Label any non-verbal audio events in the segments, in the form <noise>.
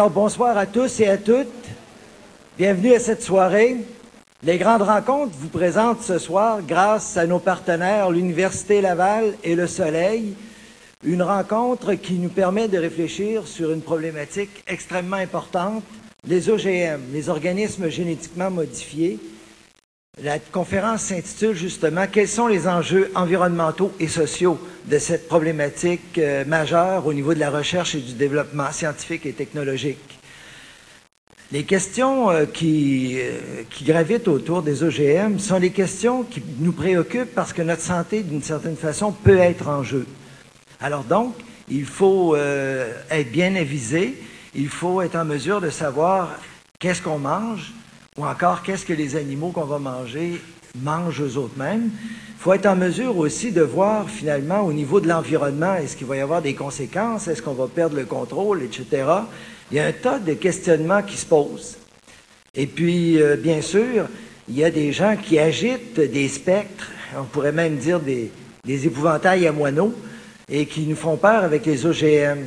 Alors, bonsoir à tous et à toutes. Bienvenue à cette soirée. Les grandes rencontres vous présentent ce soir, grâce à nos partenaires, l'Université Laval et le Soleil, une rencontre qui nous permet de réfléchir sur une problématique extrêmement importante, les OGM, les organismes génétiquement modifiés. La conférence s'intitule justement « Quels sont les enjeux environnementaux et sociaux de cette problématique euh, majeure au niveau de la recherche et du développement scientifique et technologique ?» Les questions euh, qui, euh, qui gravitent autour des OGM sont les questions qui nous préoccupent parce que notre santé, d'une certaine façon, peut être en jeu. Alors donc, il faut être bien avisé, il faut être en mesure de savoir qu'est-ce qu'on mange ou encore qu'est-ce que les animaux qu'on va manger mangent eux-mêmes. Il faut être en mesure aussi de voir finalement au niveau de l'environnement, est-ce qu'il va y avoir des conséquences, est-ce qu'on va perdre le contrôle, etc. Il y a un tas de questionnements qui se posent. Et puis, euh, bien sûr, il y a des gens qui agitent des spectres, on pourrait même dire des, des épouvantails à moineaux, et qui nous font peur avec les OGM.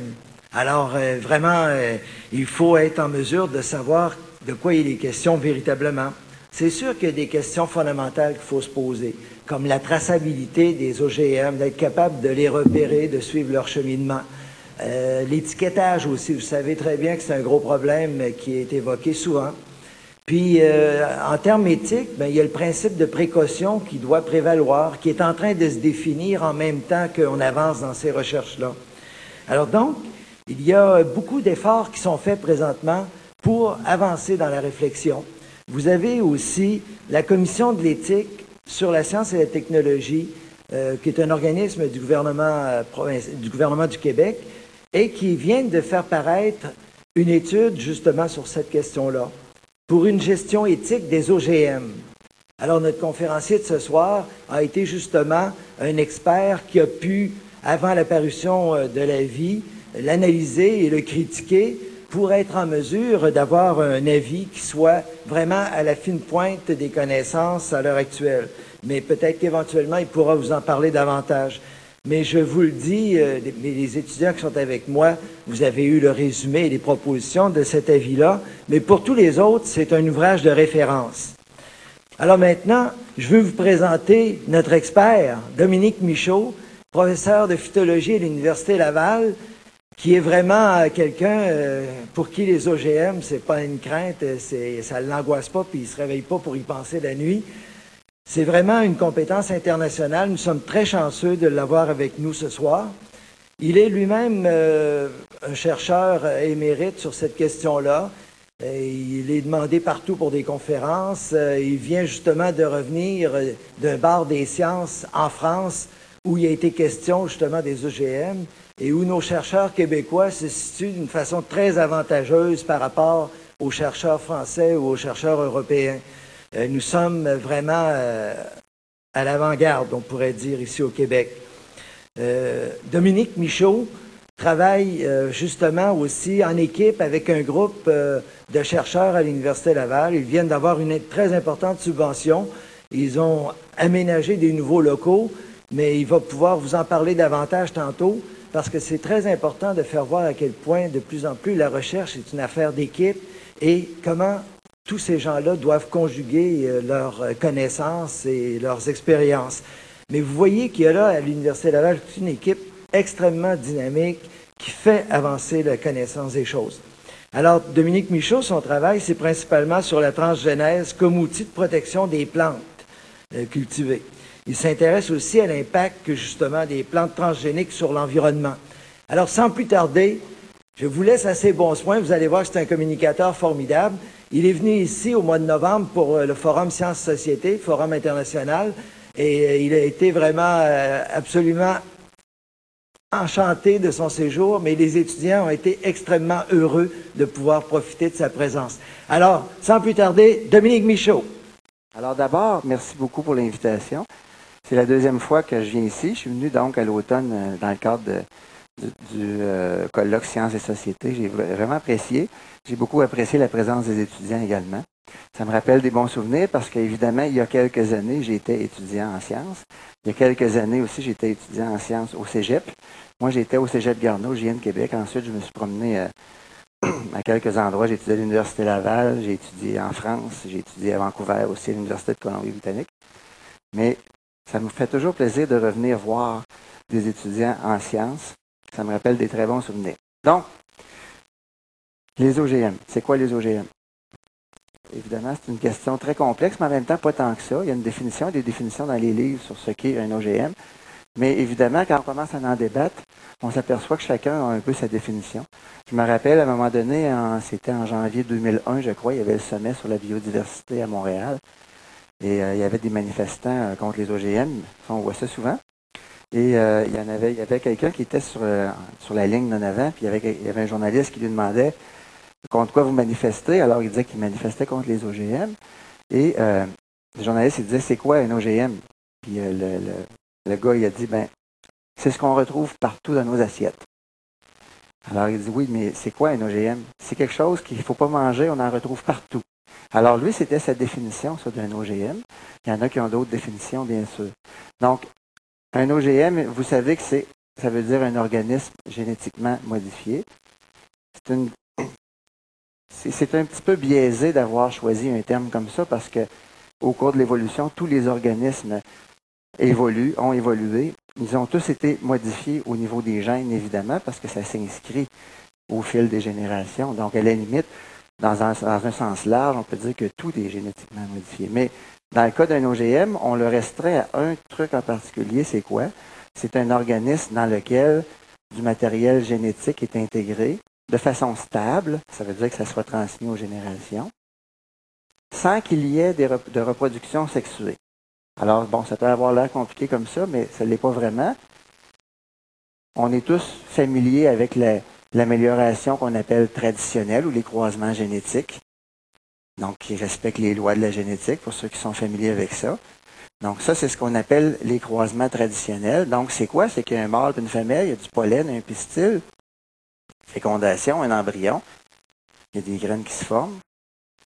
Alors, euh, vraiment, euh, il faut être en mesure de savoir de quoi il est question véritablement. C'est sûr qu'il y a des questions fondamentales qu'il faut se poser, comme la traçabilité des OGM, d'être capable de les repérer, de suivre leur cheminement. Euh, l'étiquetage aussi, vous savez très bien que c'est un gros problème qui est évoqué souvent. Puis, euh, en termes éthiques, ben, il y a le principe de précaution qui doit prévaloir, qui est en train de se définir en même temps qu'on avance dans ces recherches-là. Alors donc, il y a beaucoup d'efforts qui sont faits présentement pour avancer dans la réflexion. Vous avez aussi la Commission de l'éthique sur la science et la technologie, euh, qui est un organisme du gouvernement, euh, du gouvernement du Québec, et qui vient de faire paraître une étude justement sur cette question-là pour une gestion éthique des OGM. Alors, notre conférencier de ce soir a été justement un expert qui a pu, avant l'apparition euh, de la vie, l'analyser et le critiquer pour être en mesure d'avoir un avis qui soit vraiment à la fine pointe des connaissances à l'heure actuelle. Mais peut-être qu'éventuellement, il pourra vous en parler davantage. Mais je vous le dis, euh, les, étudiants qui sont avec moi, vous avez eu le résumé et les propositions de cet avis-là, mais pour tous les autres, c'est un ouvrage de référence. Alors maintenant, je veux vous présenter notre expert, Dominique Michaud, professeur de phytologie à l'Université Laval, qui est vraiment euh, quelqu'un euh, pour qui les OGM, c'est pas une crainte, ça ne l'angoisse pas, puis il se réveille pas pour y penser la nuit. C'est vraiment une compétence internationale. Nous sommes très chanceux de l'avoir avec nous ce soir. Il est lui-même euh, un chercheur émérite sur cette question-là. Il est demandé partout pour des conférences. Euh, il vient justement de revenir euh, d'un bar des sciences en France où il a été question justement des OGM et où nos chercheurs québécois se situent d'une façon très avantageuse par rapport aux chercheurs français ou aux chercheurs européens. Euh, nous sommes vraiment euh, à l'avant-garde, on pourrait dire, ici au Québec. Euh, Dominique Michaud travaille justement aussi en équipe avec un groupe de chercheurs à l'Université Laval. Ils viennent d'avoir une très importante subvention. Ils ont aménagé des nouveaux locaux, mais il va pouvoir vous en parler davantage tantôt parce que c'est très important de faire voir à quel point de plus en plus la recherche est une affaire d'équipe et comment tous ces gens-là doivent conjuguer euh, leurs connaissances et leurs expériences. Mais vous voyez qu'il y a là, à l'Université Laval, une équipe extrêmement dynamique qui fait avancer la connaissance des choses. Alors, Dominique Michaud, son travail, c'est principalement sur la transgénèse comme outil de protection des plantes euh, cultivées. Il s'intéresse aussi à l'impact, justement, des plantes transgéniques sur l'environnement. Alors, sans plus tarder, je vous laisse assez bons soins. Vous allez voir que c'est un communicateur formidable. Il est venu ici au mois de novembre pour euh, le Forum Sciences Société, Forum international, et euh, il a été vraiment euh, absolument enchanté de son séjour, mais les étudiants ont été extrêmement heureux de pouvoir profiter de sa présence. Alors, sans plus tarder, Dominique Michaud. Alors d'abord, merci beaucoup pour l'invitation. C'est la deuxième fois que je viens ici. Je suis venu donc à l'automne dans le cadre de, du, euh, colloque Sciences et Sociétés. J'ai vraiment apprécié. J'ai beaucoup apprécié la présence des étudiants également. Ça me rappelle des bons souvenirs parce qu'évidemment, il y a quelques années, j'étais étudiant en sciences. Il y a quelques années aussi, j'étais étudiant en sciences au Cégep. Moi, j'étais au Cégep Garneau, je viens de Québec. Ensuite, je me suis promené euh, <clears throat> à quelques endroits. J'ai étudié à l'Université Laval, j'ai étudié en France, j'ai étudié à Vancouver aussi, à l'Université de Colombie-Britannique. Mais ça me fait toujours plaisir de revenir voir des étudiants en sciences. Ça me rappelle des très bons souvenirs. Donc, les OGM. C'est quoi les OGM? Évidemment, c'est une question très complexe, mais en même temps, pas tant que ça. Il y a une définition, des définitions dans les livres sur ce qu'est un OGM. Mais évidemment, quand on commence à en débattre, on s'aperçoit que chacun a un peu sa définition. Je me rappelle, à un moment donné, c'était en janvier 2001, je crois, il y avait le sommet sur la biodiversité à Montréal. Et euh, il y avait des manifestants euh, contre les OGM. On voit ça souvent. Et euh, il y en avait, il y avait quelqu'un qui était sur, sur la ligne d'en avant, puis il y, avait, un journaliste qui lui demandait contre quoi vous manifestez. Alors il disait qu'il manifestait contre les OGM. Et le journaliste il disait c'est quoi un OGM Puis le, le gars, il a dit, ben, c'est ce qu'on retrouve partout dans nos assiettes. Alors, il dit, oui, mais c'est quoi un OGM? C'est quelque chose qu'il ne faut pas manger, on en retrouve partout. Alors, lui, c'était sa définition, ça, d'un OGM. Il y en a qui ont d'autres définitions, bien sûr. Donc, un OGM, vous savez que ça veut dire un organisme génétiquement modifié. C'est une, <coughs> c'est un petit peu biaisé d'avoir choisi un terme comme ça parce que, au cours de l'évolution, tous les organismes évoluent, ont évolué. Ils ont tous été modifiés au niveau des gènes, évidemment, parce que ça s'inscrit au fil des générations. Donc, à la limite, dans un, sens large, on peut dire que tout est génétiquement modifié. Mais dans le cas d'un OGM, on le restreint à un truc en particulier, c'est quoi? C'est un organisme dans lequel du matériel génétique est intégré de façon stable, ça veut dire que ça soit transmis aux générations, sans qu'il y ait de reproduction sexuée. Alors, bon, ça peut avoir l'air compliqué comme ça, mais ça ne l'est pas vraiment. On est tous familiers avec l'amélioration qu'on appelle traditionnelle ou les croisements génétiques. Donc, qui respectent les lois de la génétique, pour ceux qui sont familiers avec ça. Donc, ça, c'est ce qu'on appelle les croisements traditionnels. Donc, c'est quoi? C'est qu'il y a un mâle une femelle, il y a du pollen, un pistil, fécondation, un embryon. Il y a des graines qui se forment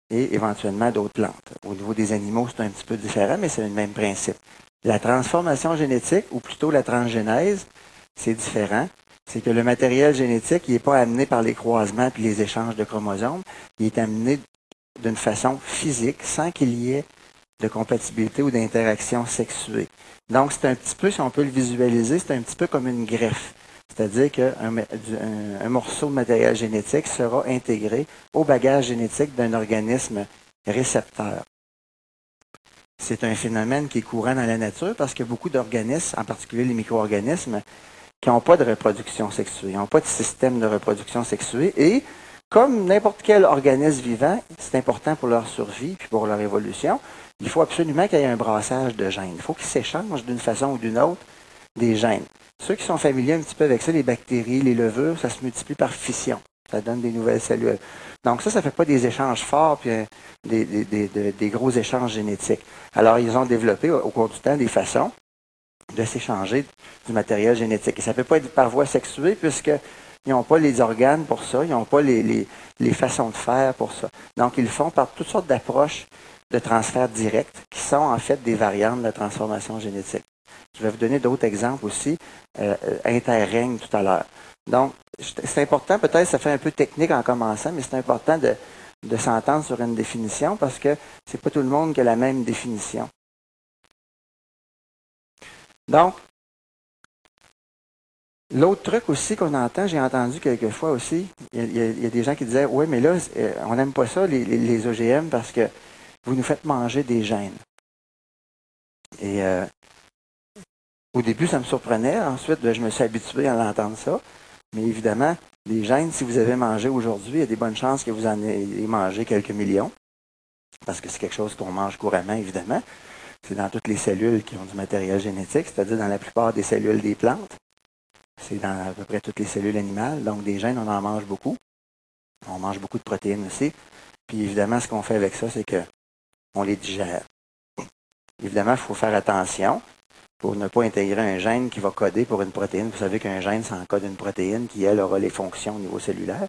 et éventuellement d'autres plantes. Au niveau des animaux, c'est un petit peu différent, mais c'est le même principe. La transformation génétique, ou plutôt la transgénèse, c'est différent. C'est que le matériel génétique, il n'est pas amené par les croisements et les échanges de chromosomes, il est amené d'une façon physique, sans qu'il y ait de compatibilité ou d'interaction sexuée. Donc, c'est un petit peu, si on peut le visualiser, c'est un petit peu comme une greffe. C'est-à-dire qu'un morceau de matériel génétique sera intégré au bagage génétique d'un organisme récepteur. C'est un phénomène qui est courant dans la nature parce que beaucoup d'organismes, en particulier les micro-organismes, qui n'ont pas de reproduction sexuée, n'ont pas de système de reproduction sexuée et comme n'importe quel organisme vivant, c'est important pour leur survie puis pour leur évolution, il faut absolument qu'il y ait un brassage de gènes. Il faut qu'ils s'échangent d'une façon ou d'une autre des gènes. Ceux qui sont familiers un petit peu avec ça, les bactéries, les levures, ça se multiplie par fission. Ça donne des nouvelles cellules. Donc ça, ça ne fait pas des échanges forts puis euh, des, gros échanges génétiques. Alors, ils ont développé au cours du temps des façons de s'échanger du matériel génétique. Et ça ne peut pas être par voie sexuée puisqu'ils n'ont pas les organes pour ça, ils n'ont pas les, les, façons de faire pour ça. Donc, ils le font par toutes sortes d'approches de transfert direct qui sont en fait des variantes de la transformation génétique. Je vais vous donner d'autres exemples aussi, euh, euh, interrègne tout à l'heure. Donc, c'est important, peut-être ça fait un peu technique en commençant, mais c'est important de, de s'entendre sur une définition parce que c'est pas tout le monde qui a la même définition. Donc, l'autre truc aussi qu'on entend, j'ai entendu quelquefois aussi, il y, a, des gens qui disaient, oui, mais là, euh, on n'aime pas ça, les, OGM, parce que vous nous faites manger des gènes. Et euh, au début, ça me surprenait. Ensuite, ben, je me suis habitué à l'entendre ça. Mais évidemment, les gènes, si vous avez mangé aujourd'hui, il y a des bonnes chances que vous en ayez mangé quelques millions. Parce que c'est quelque chose qu'on mange couramment, évidemment. C'est dans toutes les cellules qui ont du matériel génétique, c'est-à-dire dans la plupart des cellules des plantes. C'est dans à peu près toutes les cellules animales. Donc, des gènes, on en mange beaucoup. On mange beaucoup de protéines aussi. Puis évidemment, ce qu'on fait avec ça, c'est qu'on les digère. Évidemment, il faut faire attention pour ne pas intégrer un gène qui va coder pour une protéine. Vous savez qu'un gène, ça encode une protéine qui, elle, aura les fonctions au niveau cellulaire.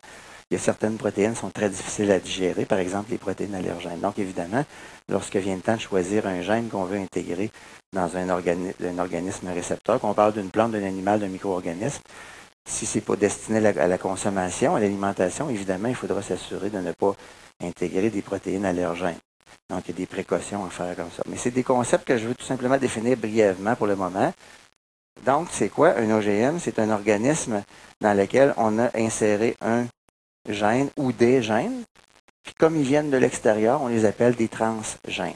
Il y a certaines protéines qui sont très difficiles à digérer, par exemple les protéines allergènes. Donc, évidemment, lorsque vient le temps de choisir un gène qu'on veut intégrer dans un, organisme récepteur, qu'on parle d'une plante, d'un animal, d'un micro-organisme, si ce n'est pas destiné à la, consommation, à l'alimentation, évidemment, il faudra s'assurer de ne pas intégrer des protéines allergènes. Donc, il y a des précautions à faire comme ça. Mais c'est des concepts que je veux tout simplement définir brièvement pour le moment. Donc, c'est quoi un OGM? C'est un organisme dans lequel on a inséré un gène ou des gènes. Puis comme ils viennent de l'extérieur, on les appelle des transgènes.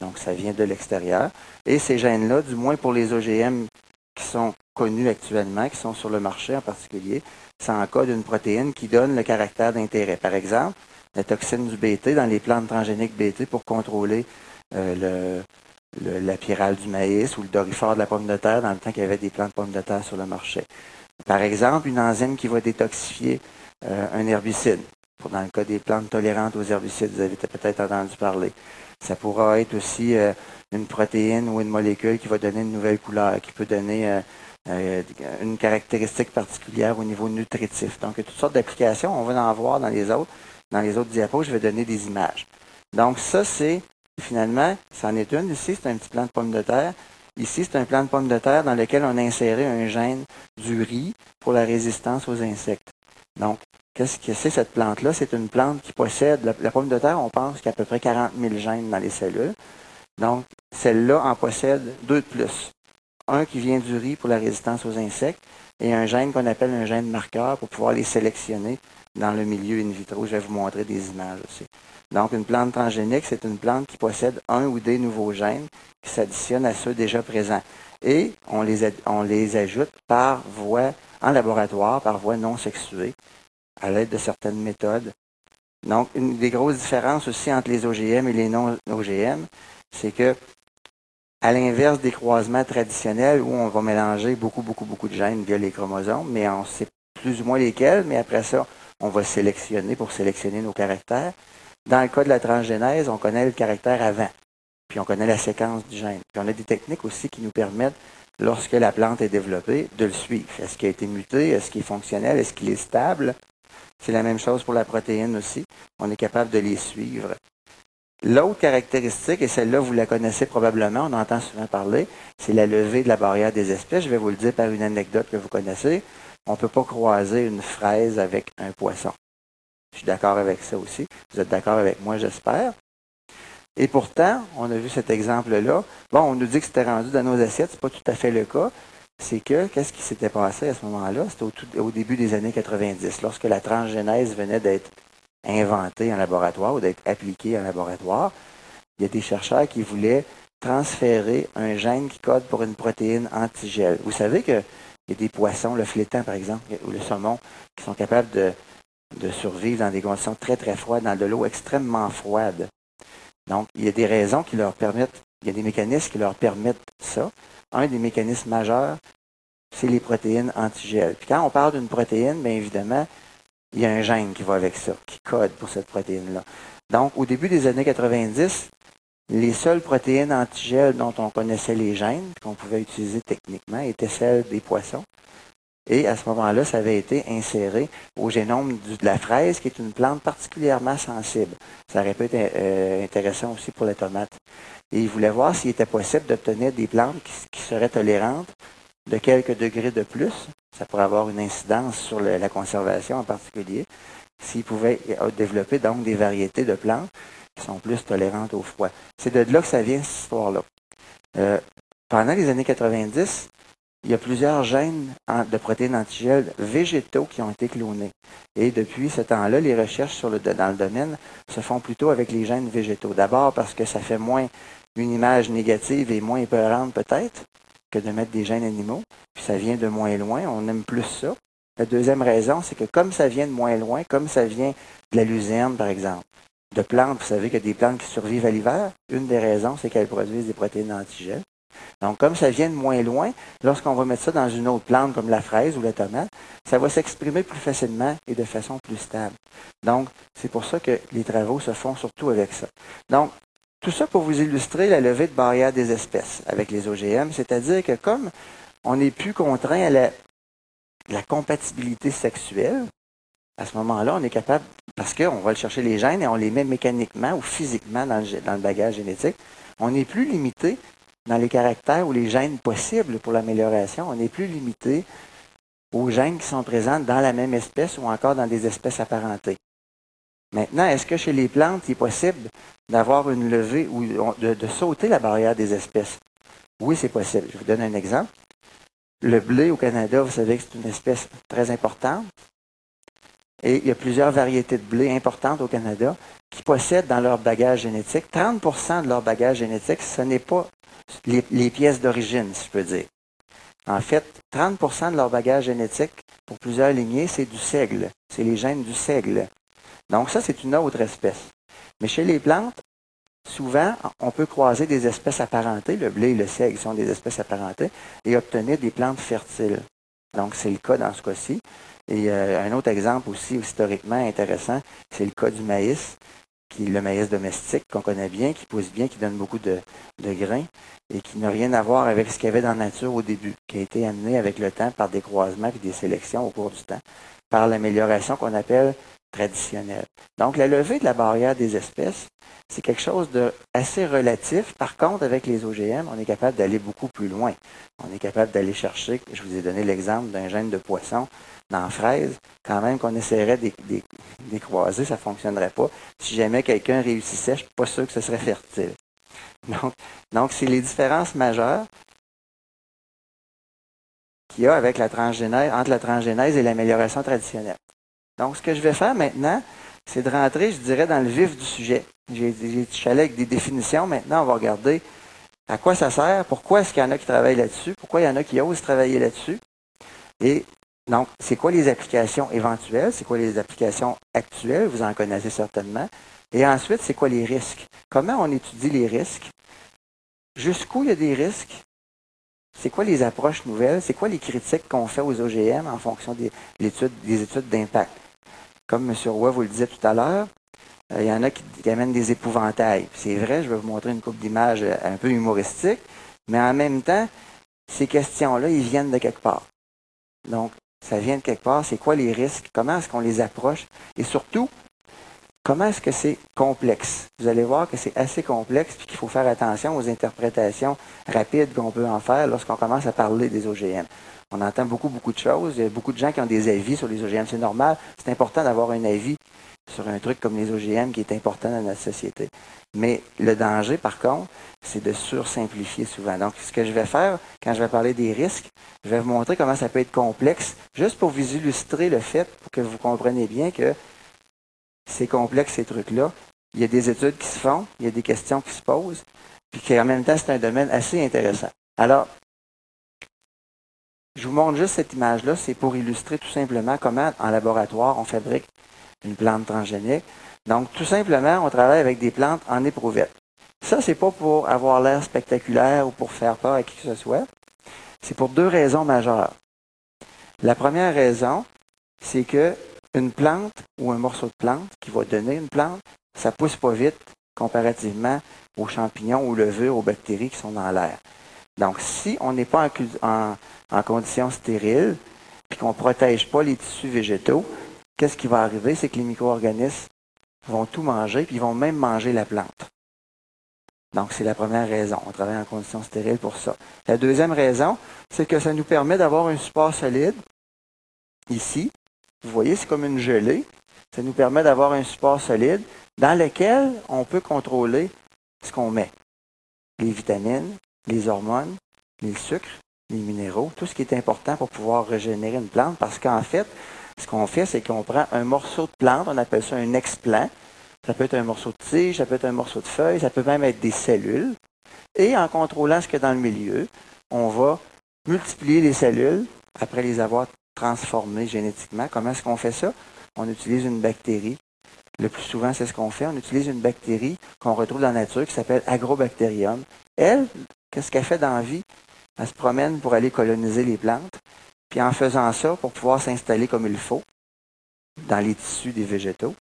Donc, ça vient de l'extérieur. Et ces gènes-là, du moins pour les OGM qui sont connus actuellement, qui sont sur le marché en particulier, ça encode une protéine qui donne le caractère d'intérêt. Par exemple, la toxine du BT dans les plantes transgéniques BT pour contrôler euh, la pyrale du maïs ou le dorifort de la pomme de terre dans le temps qu'il y avait des plantes de pommes de terre sur le marché. Par exemple, une enzyme qui va détoxifier euh, un herbicide. Dans le cas des plantes tolérantes aux herbicides, vous avez peut-être entendu parler. Ça pourra être aussi euh, une protéine ou une molécule qui va donner une nouvelle couleur, qui peut donner une caractéristique particulière au niveau nutritif. Donc, il y a toutes sortes d'applications. On va en voir dans les autres. Dans les autres diapos, je vais donner des images. Donc, ça, c'est finalement, c'en est une ici, c'est un petit plant de pomme de terre. Ici, c'est un plant de pomme de terre dans lequel on a inséré un gène du riz pour la résistance aux insectes. Donc, qu'est-ce que c'est cette plante-là? C'est une plante qui possède, la, pomme de terre, on pense qu'il y a à peu près 40 000 gènes dans les cellules. Donc, celle-là en possède deux de plus. Un qui vient du riz pour la résistance aux insectes et un gène qu'on appelle un gène marqueur pour pouvoir les sélectionner dans le milieu in vitro. Je vais vous montrer des images aussi. Donc, une plante transgénique, c'est une plante qui possède un ou des nouveaux gènes qui s'additionnent à ceux déjà présents. Et on les, on les ajoute par voie en laboratoire, par voie non sexuée, à l'aide de certaines méthodes. Donc, une des grosses différences aussi entre les OGM et les non-OGM, c'est que, à l'inverse des croisements traditionnels où on va mélanger beaucoup, beaucoup, beaucoup de gènes via les chromosomes, mais on sait plus ou moins lesquels, mais après ça, on va sélectionner pour sélectionner nos caractères. Dans le cas de la transgénèse, on connaît le caractère avant, puis on connaît la séquence du gène. Puis on a des techniques aussi qui nous permettent, lorsque la plante est développée, de le suivre. Est-ce qu'il a été muté? Est-ce qu'il est fonctionnel? Est-ce qu'il est stable? C'est la même chose pour la protéine aussi. On est capable de les suivre. L'autre caractéristique, et celle-là, vous la connaissez probablement, on entend souvent parler, c'est la levée de la barrière des espèces. Je vais vous le dire par une anecdote que vous connaissez. On ne peut pas croiser une fraise avec un poisson. Je suis d'accord avec ça aussi. Vous êtes d'accord avec moi, j'espère. Et pourtant, on a vu cet exemple-là. Bon, on nous dit que c'était rendu dans nos assiettes. Ce n'est pas tout à fait le cas. C'est que, qu'est-ce qui s'était passé à ce moment-là? C'était au, début des années 90, lorsque la transgénèse venait d'être inventée en laboratoire ou d'être appliquée en laboratoire. Il y a des chercheurs qui voulaient transférer un gène qui code pour une protéine antigel. Vous savez que il y a des poissons, le flétan par exemple, ou le saumon, qui sont capables de, survivre dans des conditions très très froides, dans de l'eau extrêmement froide. Donc, il y a des raisons qui leur permettent, il y a des mécanismes qui leur permettent ça. Un des mécanismes majeurs, c'est les protéines antigel. Puis quand on parle d'une protéine, bien évidemment, il y a un gène qui va avec ça, qui code pour cette protéine-là. Donc, au début des années 90, les seules protéines antigel dont on connaissait les gènes, qu'on pouvait utiliser techniquement, étaient celles des poissons. Et à ce moment-là, ça avait été inséré au génome de la fraise, qui est une plante particulièrement sensible. Ça aurait pu être euh, intéressant aussi pour les tomates. Et ils voulaient voir s'il était possible d'obtenir des plantes qui, seraient tolérantes de quelques degrés de plus. Ça pourrait avoir une incidence sur la conservation en particulier. S'ils pouvaient euh, développer donc des variétés de plantes qui sont plus tolérantes au froid. C'est de là que ça vient, cette histoire-là. Euh, pendant les années 90, il y a plusieurs gènes de protéines antigel végétaux qui ont été clonés. Et depuis ce temps-là, les recherches dans le domaine se font plutôt avec les gènes végétaux. D'abord parce que ça fait moins une image négative et moins épeurante peut-être que de mettre des gènes animaux. Puis ça vient de moins loin, on aime plus ça. La deuxième raison, c'est que comme ça vient de moins loin, comme ça vient de la luzerne, par exemple, de plantes. Vous savez qu'il y a des plantes qui survivent à l'hiver. Une des raisons, c'est qu'elles produisent des protéines antigènes. Donc, comme ça vient de moins loin, lorsqu'on va mettre ça dans une autre plante comme la fraise ou la tomate, ça va s'exprimer plus facilement et de façon plus stable. Donc, c'est pour ça que les travaux se font surtout avec ça. Donc, tout ça pour vous illustrer la levée de barrière des espèces avec les OGM, c'est-à-dire que comme on n'est plus contraint à la compatibilité sexuelle, à ce moment-là, on est capable, parce qu'on va le chercher les gènes et on les met mécaniquement ou physiquement dans le, dans le bagage génétique, on n'est plus limité dans les caractères ou les gènes possibles pour l'amélioration. On n'est plus limité aux gènes qui sont présents dans la même espèce ou encore dans des espèces apparentées. Maintenant, est-ce que chez les plantes, il est possible d'avoir une levée ou de, de, sauter la barrière des espèces? Oui, c'est possible. Je vous donne un exemple. Le blé au Canada, vous savez que c'est une espèce très importante. Et il y a plusieurs variétés de blé importantes au Canada qui possèdent dans leur bagage génétique, 30% de leur bagage génétique, ce n'est pas les, pièces d'origine, si je peux dire. En fait, 30% de leur bagage génétique, pour plusieurs lignées, c'est du seigle. C'est les gènes du seigle. Donc ça, c'est une autre espèce. Mais chez les plantes, souvent, on peut croiser des espèces apparentées, le blé et le seigle sont des espèces apparentées, et obtenir des plantes fertiles. Donc c'est le cas dans ce cas-ci. Et euh, un autre exemple aussi historiquement intéressant, c'est le cas du maïs, qui est le maïs domestique qu'on connaît bien, qui pousse bien, qui donne beaucoup de, grains et qui n'a rien à voir avec ce qu'il y avait dans la nature au début, qui a été amené avec le temps par des croisements et des sélections au cours du temps, par l'amélioration qu'on appelle traditionnelle. Donc la levée de la barrière des espèces, c'est quelque chose de assez relatif. Par contre, avec les OGM, on est capable d'aller beaucoup plus loin. On est capable d'aller chercher, je vous ai donné l'exemple d'un gène de poisson dans la fraise, quand même qu'on essaierait de les croiser, ça ne fonctionnerait pas. Si jamais quelqu'un réussissait, je ne suis pas sûr que ce serait fertile. Donc, donc c'est les différences majeures qu'il y a avec la transgénèse, entre la transgénèse et l'amélioration traditionnelle. Donc, ce que je vais faire maintenant, c'est de rentrer, je dirais, dans le vif du sujet. J'ai, je avec des définitions. Maintenant, on va regarder à quoi ça sert, pourquoi est-ce qu'il y en a qui travaillent là-dessus, pourquoi il y en a qui osent travailler là-dessus. Et donc, c'est quoi les applications éventuelles, c'est quoi les applications actuelles, vous en connaissez certainement. Et ensuite, c'est quoi les risques? Comment on étudie les risques? Jusqu'où il y a des risques? C'est quoi les approches nouvelles? C'est quoi les critiques qu'on fait aux OGM en fonction des, des études d'impact? Comme M. Roy vous le disait tout à l'heure, euh, il y en a qui, amènent des épouvantails. C'est vrai, je vais vous montrer une coupe d'images euh, un peu humoristique, mais en même temps, ces questions-là, ils viennent de quelque part. Donc, ça vient de quelque part. C'est quoi les risques? Comment est-ce qu'on les approche? Et surtout, comment est-ce que c'est complexe? Vous allez voir que c'est assez complexe et qu'il faut faire attention aux interprétations rapides qu'on peut en faire lorsqu'on commence à parler des OGM. On entend beaucoup, beaucoup de choses. Il y a beaucoup de gens qui ont des avis sur les OGM. C'est normal. C'est important d'avoir un avis sur un truc comme les OGM qui est important dans notre société. Mais le danger, par contre, c'est de sursimplifier souvent. Donc, ce que je vais faire quand je vais parler des risques, je vais vous montrer comment ça peut être complexe, juste pour vous illustrer le fait, pour que vous compreniez bien que c'est complexe ces trucs-là. Il y a des études qui se font, il y a des questions qui se posent, puis qu'en même temps, c'est un domaine assez intéressant. Alors, je vous montre juste cette image-là, c'est pour illustrer tout simplement comment, en laboratoire, on fabrique une plante transgénique. Donc, tout simplement, on travaille avec des plantes en éprouvette. Ça, c'est pas pour avoir l'air spectaculaire ou pour faire peur à qui que ce soit. C'est pour deux raisons majeures. La première raison, c'est que une plante ou un morceau de plante qui va donner une plante, ça pousse pas vite comparativement aux champignons, aux levures, aux bactéries qui sont dans l'air. Donc, si on n'est pas en, en, conditions stériles, puis qu'on ne protège pas les tissus végétaux, qu'est-ce qui va arriver? C'est que les micro-organismes vont tout manger, puis ils vont même manger la plante. Donc, c'est la première raison. On travaille en conditions stériles pour ça. La deuxième raison, c'est que ça nous permet d'avoir un support solide. Ici, vous voyez, c'est comme une gelée. Ça nous permet d'avoir un support solide dans lequel on peut contrôler ce qu'on met. Les vitamines, les hormones, les sucres, les minéraux, tout ce qui est important pour pouvoir régénérer une plante. Parce qu'en fait, ce qu'on fait, c'est qu'on prend un morceau de plante, on appelle ça un explant. Ça peut être un morceau de tige, ça peut être un morceau de feuille, ça peut même être des cellules. Et en contrôlant ce qu'il y a dans le milieu, on va multiplier les cellules après les avoir transformées génétiquement. Comment est-ce qu'on fait ça? On utilise une bactérie. Le plus souvent, c'est ce qu'on fait. On utilise une bactérie qu'on retrouve dans la nature qui s'appelle Agrobacterium. Elle, qu'est-ce qu'elle fait dans la vie? Elle se promène pour aller coloniser les plantes. Puis en faisant ça, pour pouvoir s'installer comme il faut dans les tissus des végétaux,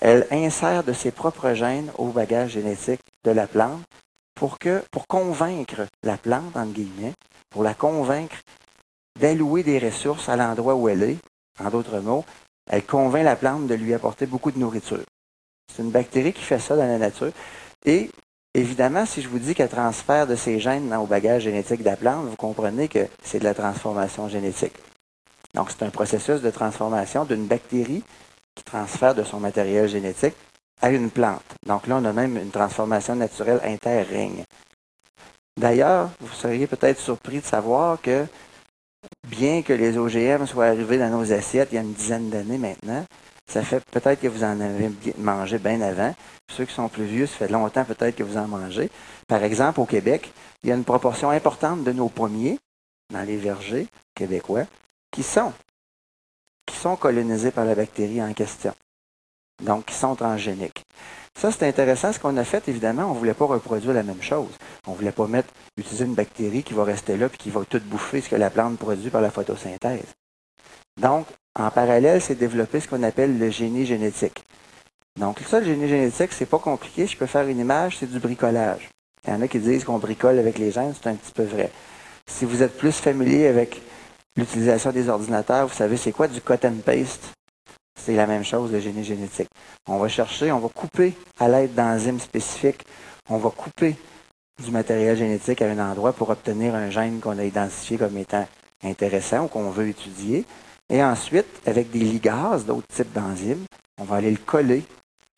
elle insère de ses propres gènes au bagage génétique de la plante pour convaincre la plante, entre guillemets, pour la convaincre d'allouer des ressources à l'endroit où elle est. En d'autres mots, elle convainc la plante de lui apporter beaucoup de nourriture. C'est une bactérie qui fait ça dans la nature. Et Évidemment, si je vous dis qu'elle transfère de ses gènes au bagage génétique de la plante, vous comprenez que c'est de la transformation génétique. Donc, c'est un processus de transformation d'une bactérie qui transfère de son matériel génétique à une plante. Donc là, on a même une transformation naturelle interrègne. D'ailleurs, vous seriez peut-être surpris de savoir que bien que les OGM soient arrivés dans nos assiettes il y a une dizaine d'années maintenant, ça fait peut-être que vous en avez mangé bien avant. Ceux qui sont plus vieux, ça fait longtemps peut-être que vous en mangez. Par exemple, au Québec, il y a une proportion importante de nos pommiers dans les vergers québécois qui sont, qui sont colonisés par la bactérie en question. Donc, qui sont transgéniques. Ça, c'est intéressant. Ce qu'on a fait, évidemment, on ne voulait pas reproduire la même chose. On ne voulait pas mettre, utiliser une bactérie qui va rester là et qui va tout bouffer ce que la plante produit par la photosynthèse. Donc, en parallèle, c'est développer ce qu'on appelle le génie génétique. Donc, ça, le génie génétique, c'est pas compliqué. Je peux faire une image, c'est du bricolage. Il y en a qui disent qu'on bricole avec les gènes, c'est un petit peu vrai. Si vous êtes plus familier avec l'utilisation des ordinateurs, vous savez c'est quoi du cut and paste? C'est la même chose, le génie génétique. On va chercher, on va couper à l'aide d'enzymes spécifiques, on va couper du matériel génétique à un endroit pour obtenir un gène qu'on a identifié comme étant intéressant ou qu'on veut étudier. Et ensuite, avec des ligases, d'autres types d'enzymes, on va aller le coller,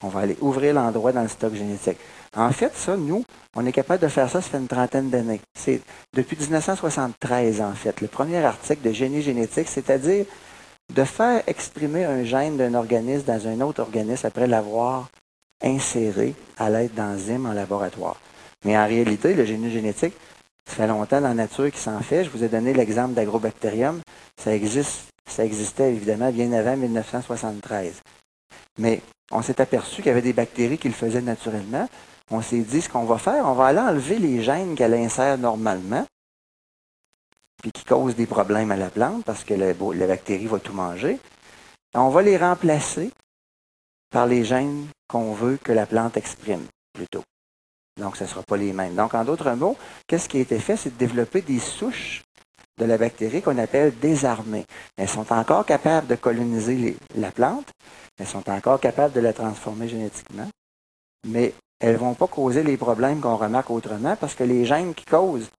on va aller ouvrir l'endroit dans le stock génétique. En fait, ça, nous, on est capable de faire ça, ça fait une trentaine d'années. C'est depuis 1973, en fait, le premier article de génie génétique, c'est-à-dire de faire exprimer un gène d'un organisme dans un autre organisme après l'avoir inséré à l'aide d'enzymes en laboratoire. Mais en réalité, le génie génétique, ça fait longtemps dans la nature qui s'en fait. Je vous ai donné l'exemple d'agrobactérium. Ça existe, ça existait évidemment bien avant 1973. Mais on s'est aperçu qu'il y avait des bactéries qui le faisaient naturellement. On s'est dit, ce qu'on va faire, on va aller enlever les gènes qu'elle insère normalement puis qui causent des problèmes à la plante parce que la, bactérie va tout manger, on va les remplacer par les gènes qu'on veut que la plante exprime plutôt. Donc, ce ne sera pas les mêmes. Donc, en d'autres mots, qu'est-ce qui a été fait? C'est de développer des souches de la bactérie qu'on appelle désarmées. Elles sont encore capables de coloniser la plante, elles sont encore capables de la transformer génétiquement, mais elles ne vont pas causer les problèmes qu'on remarque autrement parce que les gènes qui causent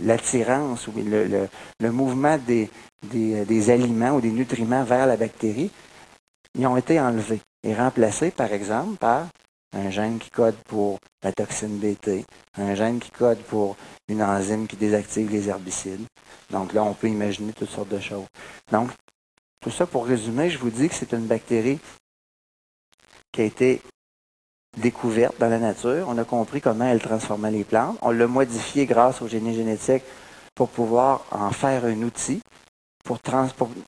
l'attirance ou le, mouvement des, des, aliments ou des nutriments vers la bactérie, ils ont été enlevés et remplacés, par exemple, par un gène qui code pour la toxine BT, un gène qui code pour une enzyme qui désactive les herbicides. Donc là, on peut imaginer toutes sortes de choses. Donc, tout ça pour résumer, je vous dis que c'est une bactérie qui a été découverte dans la nature. On a compris comment elle transformait les plantes. On l'a modifié grâce au génie génétique pour pouvoir en faire un outil pour,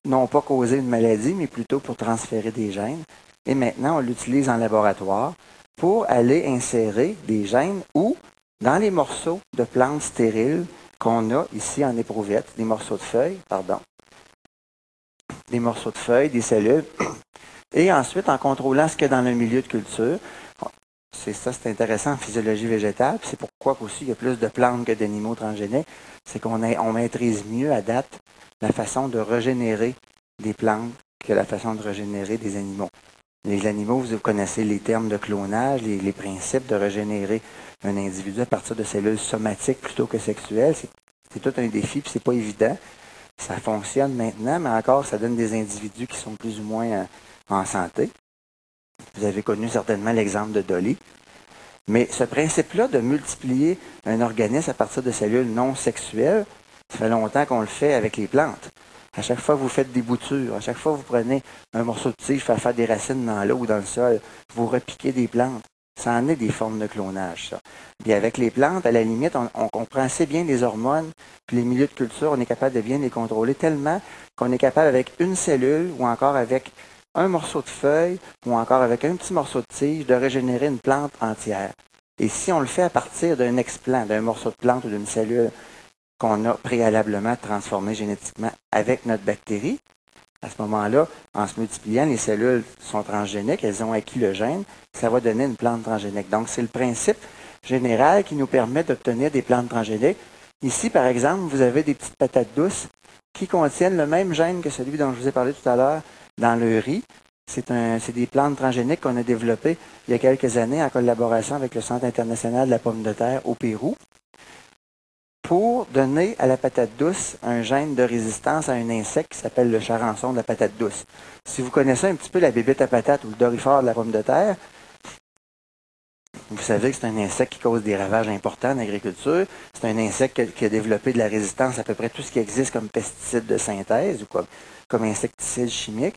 non pas causer une maladie, mais plutôt pour transférer des gènes. Et maintenant, on l'utilise en laboratoire pour aller insérer des gènes ou dans les morceaux de plantes stériles qu'on a ici en éprouvette, des morceaux de feuilles, pardon, des morceaux de feuilles, des cellules. <clears throat> Et ensuite, en contrôlant ce qu'il y a dans le milieu de culture, c'est ça, c'est intéressant en physiologie végétale. C'est pourquoi aussi il y a plus de plantes que d'animaux transgéniques. C'est qu'on on maîtrise mieux à date la façon de régénérer des plantes que la façon de régénérer des animaux. Les animaux, vous connaissez les termes de clonage, les, principes de régénérer un individu à partir de cellules somatiques plutôt que sexuelles. C'est tout un défi, puis c'est pas évident. Ça fonctionne maintenant, mais encore, ça donne des individus qui sont plus ou moins en santé. Vous avez connu certainement l'exemple de Dolly. Mais ce principe-là de multiplier un organisme à partir de cellules non sexuelles, ça fait longtemps qu'on le fait avec les plantes. À chaque fois vous faites des boutures, à chaque fois vous prenez un morceau de tige, pour faire des racines dans l'eau ou dans le sol, vous repiquez des plantes. Ça en est des formes de clonage, ça. Et avec les plantes, à la limite, on, on, comprend assez bien les hormones, puis les milieux de culture, on est capable de bien les contrôler tellement qu'on est capable avec une cellule ou encore avec un morceau de feuille ou encore avec un petit morceau de tige de régénérer une plante entière. Et si on le fait à partir d'un explant, d'un morceau de plante ou d'une cellule qu'on a préalablement transformé génétiquement avec notre bactérie, à ce moment-là, en se multipliant, les cellules sont transgéniques, elles ont acquis le gène, ça va donner une plante transgénique. Donc, c'est le principe général qui nous permet d'obtenir des plantes transgéniques. Ici, par exemple, vous avez des petites patates douces qui contiennent le même gène que celui dont je vous ai parlé tout à l'heure, dans le riz. C'est des plantes transgéniques qu'on a développées il y a quelques années en collaboration avec le Centre international de la pomme de terre au Pérou pour donner à la patate douce un gène de résistance à un insecte qui s'appelle le charançon de la patate douce. Si vous connaissez un petit peu la bébête à patate ou le dorifort de la pomme de terre, vous savez que c'est un insecte qui cause des ravages importants en agriculture. C'est un insecte qui a, développé de la résistance à peu près tout ce qui existe comme pesticides de synthèse ou comme, comme insecticides chimiques.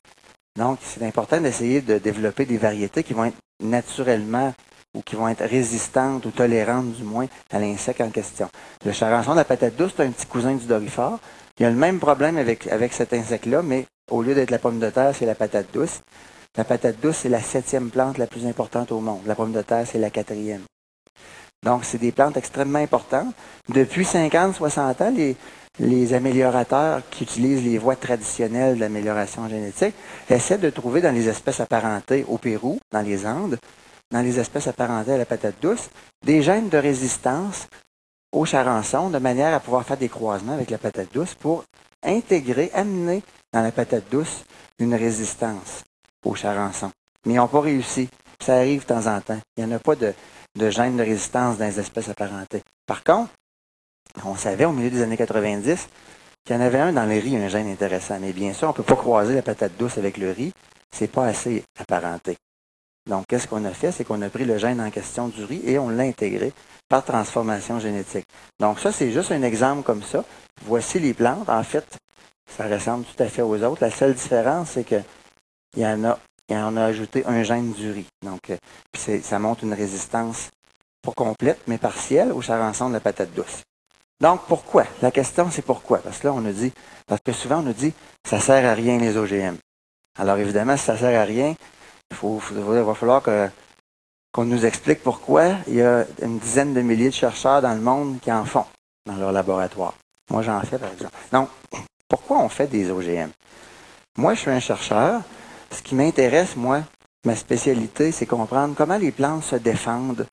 Donc, c'est important d'essayer de développer des variétés qui vont être naturellement ou qui vont être résistantes ou tolérantes du moins à l'insecte en question. Le charançon de la patate douce, c'est un petit cousin du dorifort. Il y a le même problème avec, avec cet insecte-là, mais au lieu d'être la pomme de terre, c'est la patate douce. La patate douce, c'est la septième plante la plus importante au monde. La pomme de terre, c'est la quatrième. Donc, c'est des plantes extrêmement importantes. Depuis 50, 60 ans, les, les améliorateurs qui utilisent les voies traditionnelles d'amélioration génétique essaient de trouver dans les espèces apparentées au Pérou, dans les Andes, dans les espèces apparentées à la patate douce, des gènes de résistance au charançon de manière à pouvoir faire des croisements avec la patate douce pour intégrer, amener dans la patate douce une résistance au charançon. Mais ils n'ont pas réussi. Ça arrive de temps en temps. Il n'y en a pas de, de gènes de résistance dans les espèces apparentées. Par contre, on savait au milieu des années 90 qu'il y en avait un dans le riz, un gène intéressant. Mais bien sûr, on ne peut pas croiser la patate douce avec le riz. C'est pas assez apparenté. Donc, qu'est-ce qu'on a fait? C'est qu'on a pris le gène en question du riz et on l'a intégré par transformation génétique. Donc, ça, c'est juste un exemple comme ça. Voici les plantes. En fait, ça ressemble tout à fait aux autres. La seule différence, c'est que il y en a, il en a ajouté un gène du riz. Donc, euh, puis ça montre une résistance pas complète, mais partielle au charançon de la patate douce. Donc, pourquoi? La question, c'est pourquoi? Parce que là, on nous dit, parce que souvent, on nous dit, ça sert à rien les OGM. Alors, évidemment, si ça sert à rien, il, va falloir qu'on nous explique pourquoi il y a une dizaine de milliers de chercheurs dans le monde qui en font dans leur laboratoire. Moi, j'en fais, par exemple. Donc, pourquoi on fait des OGM? Moi, je suis un chercheur. Ce qui m'intéresse, moi, ma spécialité, c'est comprendre comment les plantes se défendent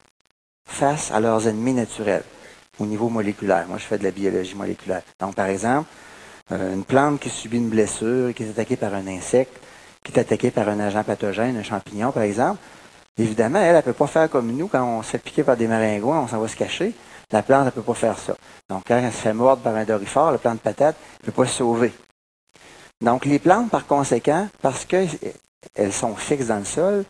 face à leurs ennemis naturels au niveau moléculaire. Moi, je fais de la biologie moléculaire. Donc, par exemple, euh, une plante qui subit une blessure, qui est attaquée par un insecte, qui est attaquée par un agent pathogène, un champignon, par exemple, évidemment, elle, ne peut pas faire comme nous. Quand on se fait piquer par des maringouins, on s'en va se cacher. La plante, ne peut pas faire ça. Donc, quand elle se fait mordre par un dorifort, la plante patate ne peut pas se sauver. Donc, les plantes, par conséquent, parce qu'elles sont fixes dans le sol,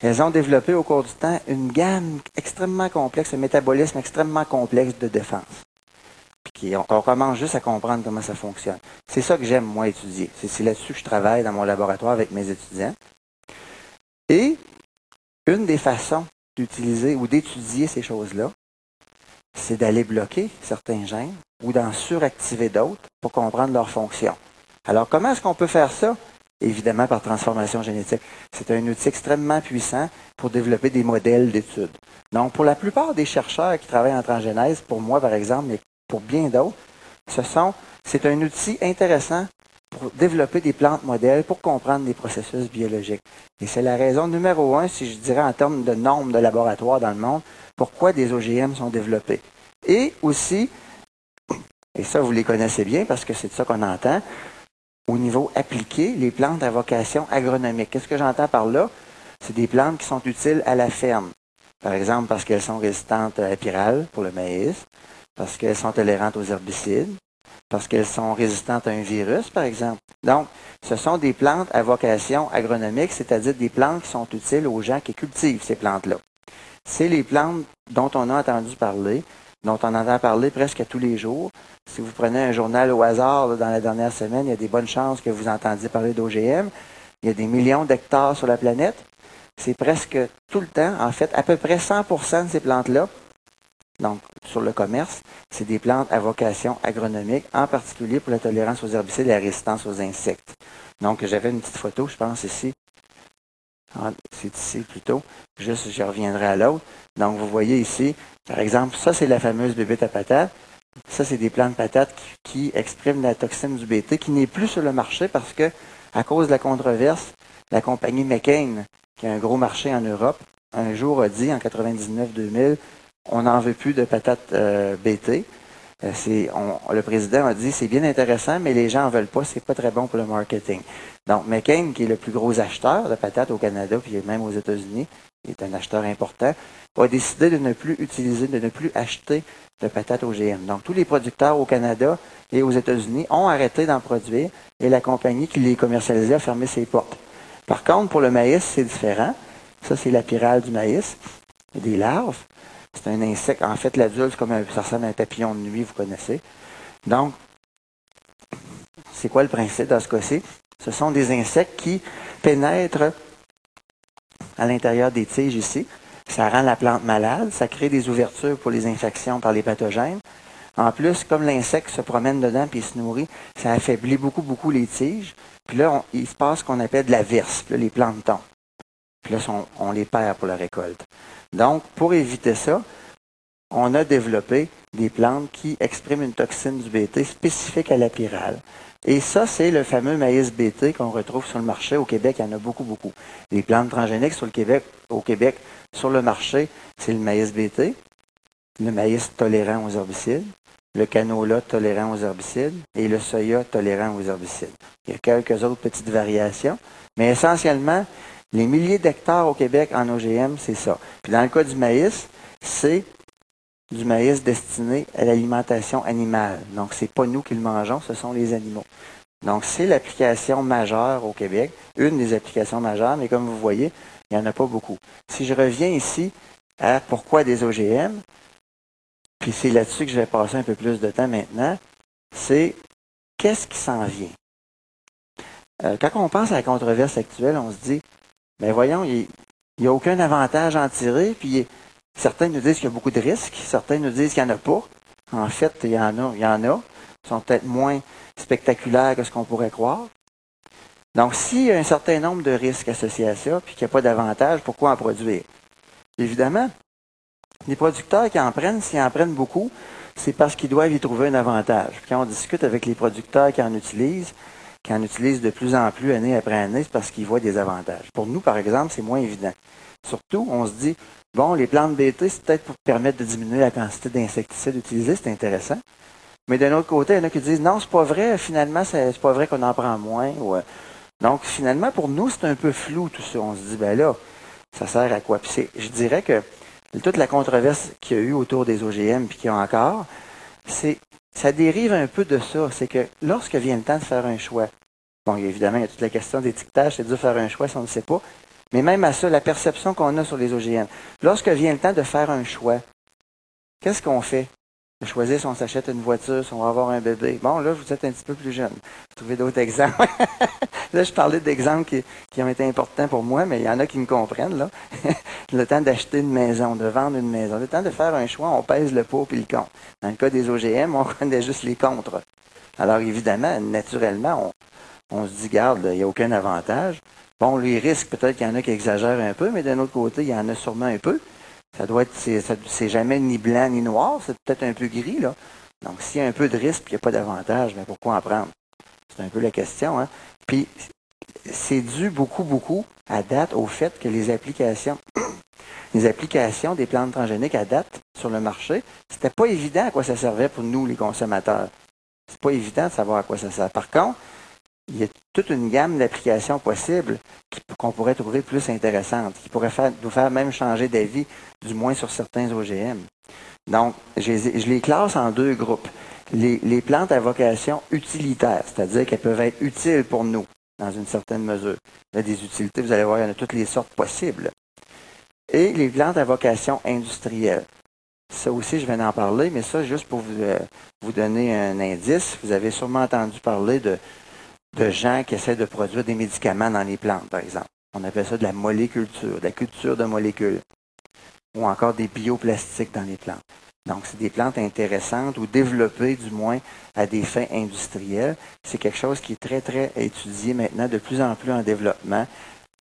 elles ont développé au cours du temps une gamme extrêmement complexe, un métabolisme extrêmement complexe de défense. Puis on, commence juste à comprendre comment ça fonctionne. C'est ça que j'aime, moi, étudier. C'est là-dessus que je travaille dans mon laboratoire avec mes étudiants. Et une des façons d'utiliser ou d'étudier ces choses-là, c'est d'aller bloquer certains gènes ou d'en suractiver d'autres pour comprendre leur fonction. Alors, comment est-ce qu'on peut faire ça? Évidemment, par transformation génétique. C'est un outil extrêmement puissant pour développer des modèles d'études. Donc, pour la plupart des chercheurs qui travaillent en transgénèse, pour moi, par exemple, mais pour bien d'autres, c'est un outil intéressant pour développer des plantes modèles pour comprendre des processus biologiques. Et c'est la raison numéro un, si je dirais en termes de nombre de laboratoires dans le monde, pourquoi des OGM sont développés. Et aussi, et ça vous les connaissez bien parce que c'est de ça qu'on entend, au niveau appliqué, les plantes à vocation agronomique. Qu'est-ce que j'entends par là? C'est des plantes qui sont utiles à la ferme. Par exemple, parce qu'elles sont résistantes à la pyrale pour le maïs, parce qu'elles sont tolérantes aux herbicides, parce qu'elles sont résistantes à un virus, par exemple. Donc, ce sont des plantes à vocation agronomique, c'est-à-dire des plantes qui sont utiles aux gens qui cultivent ces plantes-là. C'est les plantes dont on a entendu parler, dont on entend parler presque tous les jours. Si vous prenez un journal au hasard dans la dernière semaine, il y a des bonnes chances que vous entendiez parler d'OGM. Il y a des millions d'hectares sur la planète. C'est presque tout le temps, en fait, à peu près 100% de ces plantes-là, donc sur le commerce, c'est des plantes à vocation agronomique, en particulier pour la tolérance aux herbicides et la résistance aux insectes. Donc, j'avais une petite photo, je pense, ici. Ah, c'est ici plutôt. Juste, je reviendrai à l'autre. Donc, vous voyez ici, par exemple, ça, c'est la fameuse bébête à patates. Ça, c'est des plantes patates qui, expriment la toxine du BT, qui n'est plus sur le marché parce que, à cause de la controverse, la compagnie McCain, qui a un gros marché en Europe, un jour a dit, en 99-2000, on n'en veut plus de patates euh, BT. c'est, le président a dit c'est bien intéressant, mais les gens en veulent pas, c'est pas très bon pour le marketing. Donc, McCain, qui est le plus gros acheteur de patates au Canada, puis même aux États-Unis, est un acheteur important, a décidé de ne plus utiliser, de ne plus acheter de patates OGM. Donc, tous les producteurs au Canada et aux États-Unis ont arrêté d'en produire et la compagnie qui les commercialisait a fermé ses portes. Par contre, pour le maïs, c'est différent. Ça, c'est la pyrale du maïs. Des larves. C'est un insecte. En fait, l'adulte, c'est comme un, ça ressemble à un papillon de nuit, vous connaissez. Donc, c'est quoi le principe dans ce cas-ci? Ce sont des insectes qui pénètrent à l'intérieur des tiges ici. Ça rend la plante malade, ça crée des ouvertures pour les infections par les pathogènes. En plus, comme l'insecte se promène dedans et se nourrit, ça affaiblit beaucoup, beaucoup les tiges. Puis là, il se passe ce qu'on appelle de la verse, les plantons. Puis là, on, les perd pour la récolte. Donc, pour éviter ça, on a développé des plantes qui expriment une toxine du BT spécifique à la pyrale. Et ça, c'est le fameux maïs BT qu'on retrouve sur le marché. Au Québec, il y en a beaucoup, beaucoup. Les plantes transgéniques sur le au Québec, sur le marché, c'est le maïs BT, le maïs tolérant aux herbicides, le canola tolérant aux herbicides et le soya tolérant aux herbicides. Il y a quelques autres petites variations, mais essentiellement, les milliers d'hectares au Québec en OGM, c'est ça. Puis dans le cas du maïs, c'est du maïs destiné à l'alimentation animale. Donc, ce n'est pas nous qui le mangeons, ce sont les animaux. Donc, c'est l'application majeure au Québec, une des applications majeures, mais comme vous voyez, il n'y en a pas beaucoup. Si je reviens ici à pourquoi des OGM, puis c'est là-dessus que je vais passer un peu plus de temps maintenant, c'est qu'est-ce qui s'en vient? Euh, quand on pense à la controverse actuelle, on se dit, ben voyons, il n'y a aucun avantage à en tirer, puis Certains nous disent qu'il y a beaucoup de risques, certains nous disent qu'il n'y en a pas. En fait, il y en a, il y en a. Ils sont peut-être moins spectaculaires que ce qu'on pourrait croire. Donc, s'il y a un certain nombre de risques associés à ça, puis qu'il n'y a pas d'avantage, pourquoi en produire? Évidemment, les producteurs qui en prennent, s'ils en prennent beaucoup, c'est parce qu'ils doivent y trouver un avantage. quand on discute avec les producteurs qui en utilisent, qui en utilisent de plus en plus année après année, c'est parce qu'ils voient des avantages. Pour nous, par exemple, c'est moins évident. Surtout, on se dit, Bon, les plantes BT, c'est peut-être pour permettre de diminuer la quantité d'insecticides utilisés, c'est intéressant. Mais d'un autre côté, il y en a qui disent non, c'est pas vrai, finalement, c'est pas vrai qu'on en prend moins. Donc, finalement, pour nous, c'est un peu flou tout ça. On se dit, ben là, ça sert à quoi? Puis je dirais que toute la controverse qu'il y a eu autour des OGM, puis qu'il y a encore, c'est ça dérive un peu de ça. C'est que lorsque vient le temps de faire un choix, bon, évidemment, il y a toute la question d'étiquetage, c'est dur de faire un choix si on ne sait pas. Mais même à ça, la perception qu'on a sur les OGM. Lorsque vient le temps de faire un choix, qu'est-ce qu'on fait? Choisir si on s'achète une voiture, si on va avoir un bébé. Bon, là, vous êtes un petit peu plus jeune. Trouvez d'autres exemples? <laughs> là, je parlais d'exemples qui, ont été importants pour moi, mais il y en a qui me comprennent. Là. <laughs> le temps d'acheter une maison, de vendre une maison. Le temps de faire un choix, on pèse le pot et le compte. Dans le cas des OGM, on <laughs> connaît juste les contres. Alors, évidemment, naturellement, on, on se dit, garde, il n'y a aucun avantage. Bon, les risques, peut-être qu'il y en a qui exagèrent un peu, mais d'un autre côté, il y en a sûrement un peu. Ça doit être, c'est jamais ni blanc ni noir, c'est peut-être un peu gris, là. Donc, s'il y a un peu de risque et il n'y a pas d'avantage, mais pourquoi en prendre? C'est un peu la question, hein. Puis, c'est dû beaucoup, beaucoup, à date, au fait que les applications, <coughs> les applications des plantes transgéniques à date sur le marché, c'était pas évident à quoi ça servait pour nous, les consommateurs. C'est pas évident de savoir à quoi ça sert. Par contre, il y a toute une gamme d'applications possibles qu'on pourrait trouver plus intéressantes, qui pourraient nous faire même changer d'avis, du moins sur certains OGM. Donc, je les, classe en deux groupes. Les, plantes à vocation utilitaire, c'est-à-dire qu'elles peuvent être utiles pour nous, dans une certaine mesure. Il y a des utilités, vous allez voir, il y en a toutes les sortes possibles. Et les plantes à vocation industrielle. Ça aussi, je viens d'en parler, mais ça, juste pour vous, euh, vous donner un indice, vous avez sûrement entendu parler de de gens qui essaient de produire des médicaments dans les plantes, par exemple. On appelle ça de la moléculture, de la culture de molécules, ou encore des bioplastiques dans les plantes. Donc, c'est des plantes intéressantes ou développées, du moins, à des fins industrielles. C'est quelque chose qui est très, très étudié maintenant, de plus en plus en développement.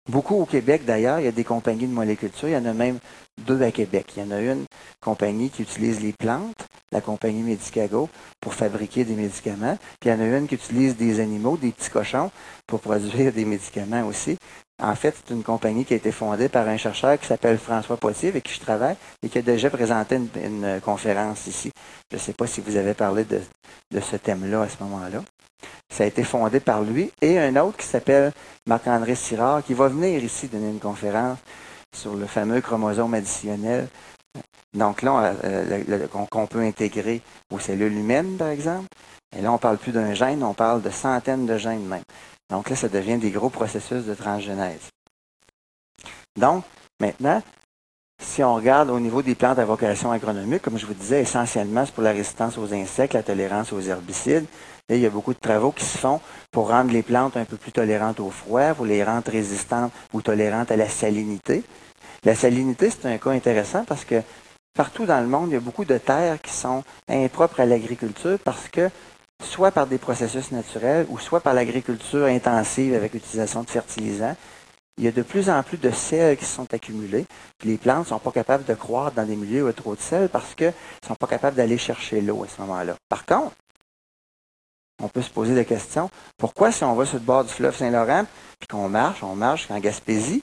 Beaucoup au Québec, d'ailleurs, il y a des compagnies de moléculture. Il y en a même deux à Québec. Il y en a une compagnie qui utilise les plantes, la compagnie Medicago, pour fabriquer des médicaments. Puis il y en a une qui utilise des animaux, des petits cochons, pour produire <laughs> des médicaments aussi. En fait, c'est une compagnie qui a été fondée par un chercheur qui s'appelle François Poitier, avec qui je travaille, et qui a déjà présenté une, conférence ici. Je ne sais pas si vous avez parlé de, ce thème-là à ce moment-là. Ça a été fondé par lui et un autre qui s'appelle Marc-André Sirard, qui va venir ici donner une conférence sur le fameux chromosome additionnel. Donc là, euh, qu'on peut intégrer aux cellules humaines, par exemple. Et là, on ne parle plus d'un gène, on parle de centaines de gènes même. Donc là, ça devient des gros processus de transgénèse. Donc, maintenant, si on regarde au niveau des plantes à vocation agronomique, comme je vous disais, essentiellement, c'est pour la résistance aux insectes, la tolérance aux herbicides. Il y a beaucoup de travaux qui se font pour rendre les plantes un peu plus tolérantes au froid, pour les rendre résistantes ou tolérantes à la salinité. La salinité, c'est un cas intéressant parce que partout dans le monde, il y a beaucoup de terres qui sont impropres à l'agriculture parce que soit par des processus naturels ou soit par l'agriculture intensive avec l'utilisation de fertilisants, il y a de plus en plus de sels qui sont accumulés. les plantes ne sont pas capables de croître dans des milieux où il y a trop de sel parce qu'elles ne sont pas capables d'aller chercher l'eau à ce moment-là. Par contre, on peut se poser la question, pourquoi si on va sur le bord du fleuve Saint-Laurent, puis qu'on marche, on marche en Gaspésie,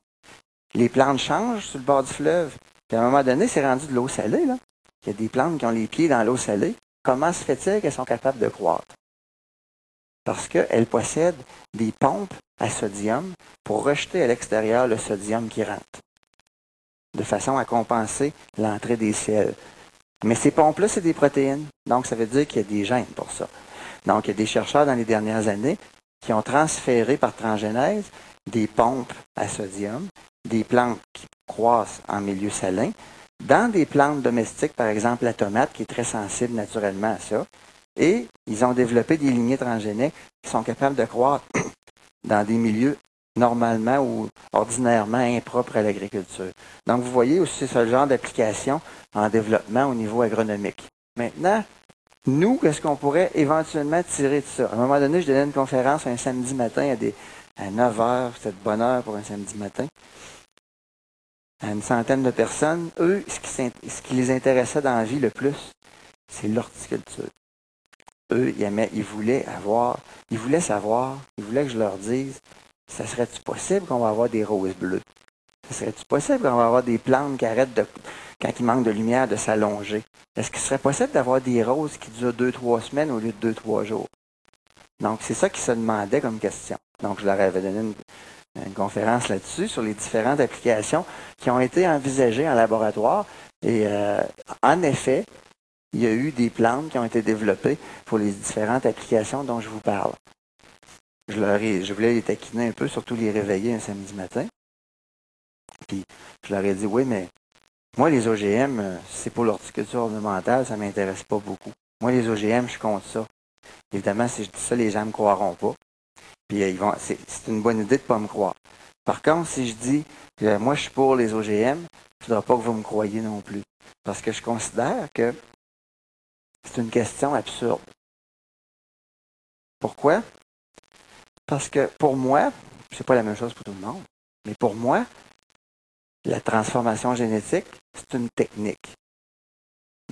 les plantes changent sur le bord du fleuve, puis à un moment donné, c'est rendu de l'eau salée. Là. Il y a des plantes qui ont les pieds dans l'eau salée. Comment se fait-il qu'elles sont capables de croître? Parce qu'elles possèdent des pompes à sodium pour rejeter à l'extérieur le sodium qui rentre, de façon à compenser l'entrée des sels. Mais ces pompes-là, c'est des protéines. Donc, ça veut dire qu'il y a des gènes pour ça. Donc, il y a des chercheurs dans les dernières années qui ont transféré par transgénèse des pompes à sodium, des plantes qui croissent en milieu salin, dans des plantes domestiques, par exemple la tomate, qui est très sensible naturellement à ça. Et ils ont développé des lignées transgéniques qui sont capables de croître <coughs> dans des milieux normalement ou ordinairement impropres à l'agriculture. Donc, vous voyez aussi ce genre d'application en développement au niveau agronomique. Maintenant, nous, qu'est-ce qu'on pourrait éventuellement tirer de ça? À un moment donné, je donnais une conférence un samedi matin à, des, à 9 heures, c'était de bonne heure pour un samedi matin à une centaine de personnes, eux, ce qui, les intéressait dans la vie le plus, c'est l'horticulture. Eux, ils, ils voulaient avoir, ils voulaient savoir, ils voulaient que je leur dise, ça serait-tu possible qu'on va avoir des roses bleues? Ça serait-tu possible qu'on va avoir des plantes qui arrêtent de, quand il manque de lumière, de s'allonger? Est-ce qu'il serait possible d'avoir des roses qui durent deux, trois semaines au lieu de deux, trois jours? Donc, c'est ça qu'ils se demandaient comme question. Donc, je leur avais donné une, conférence là-dessus, sur les différentes applications qui ont été envisagées en laboratoire. Et euh, en effet, il y a eu des plantes qui ont été développées pour les différentes applications dont je vous parle. Je voulais les taquiner un peu, surtout les réveiller un samedi matin. Puis je leur ai dit, oui, mais moi, les OGM, euh, c'est pour l'horticulture ornementale, ça m'intéresse pas beaucoup. Moi, les OGM, je compte ça. Évidemment, si je dis ça, les gens ne me croiront pas. Puis euh, ils vont, c'est, une bonne idée de ne pas me croire. Par contre, si je dis que moi je suis pour les OGM, il ne faudra pas que vous me croyiez non plus. Parce que je considère que c'est une question absurde. Pourquoi? Parce que pour moi, c'est pas la même chose pour tout le monde, mais pour moi, la transformation génétique, c'est une technique.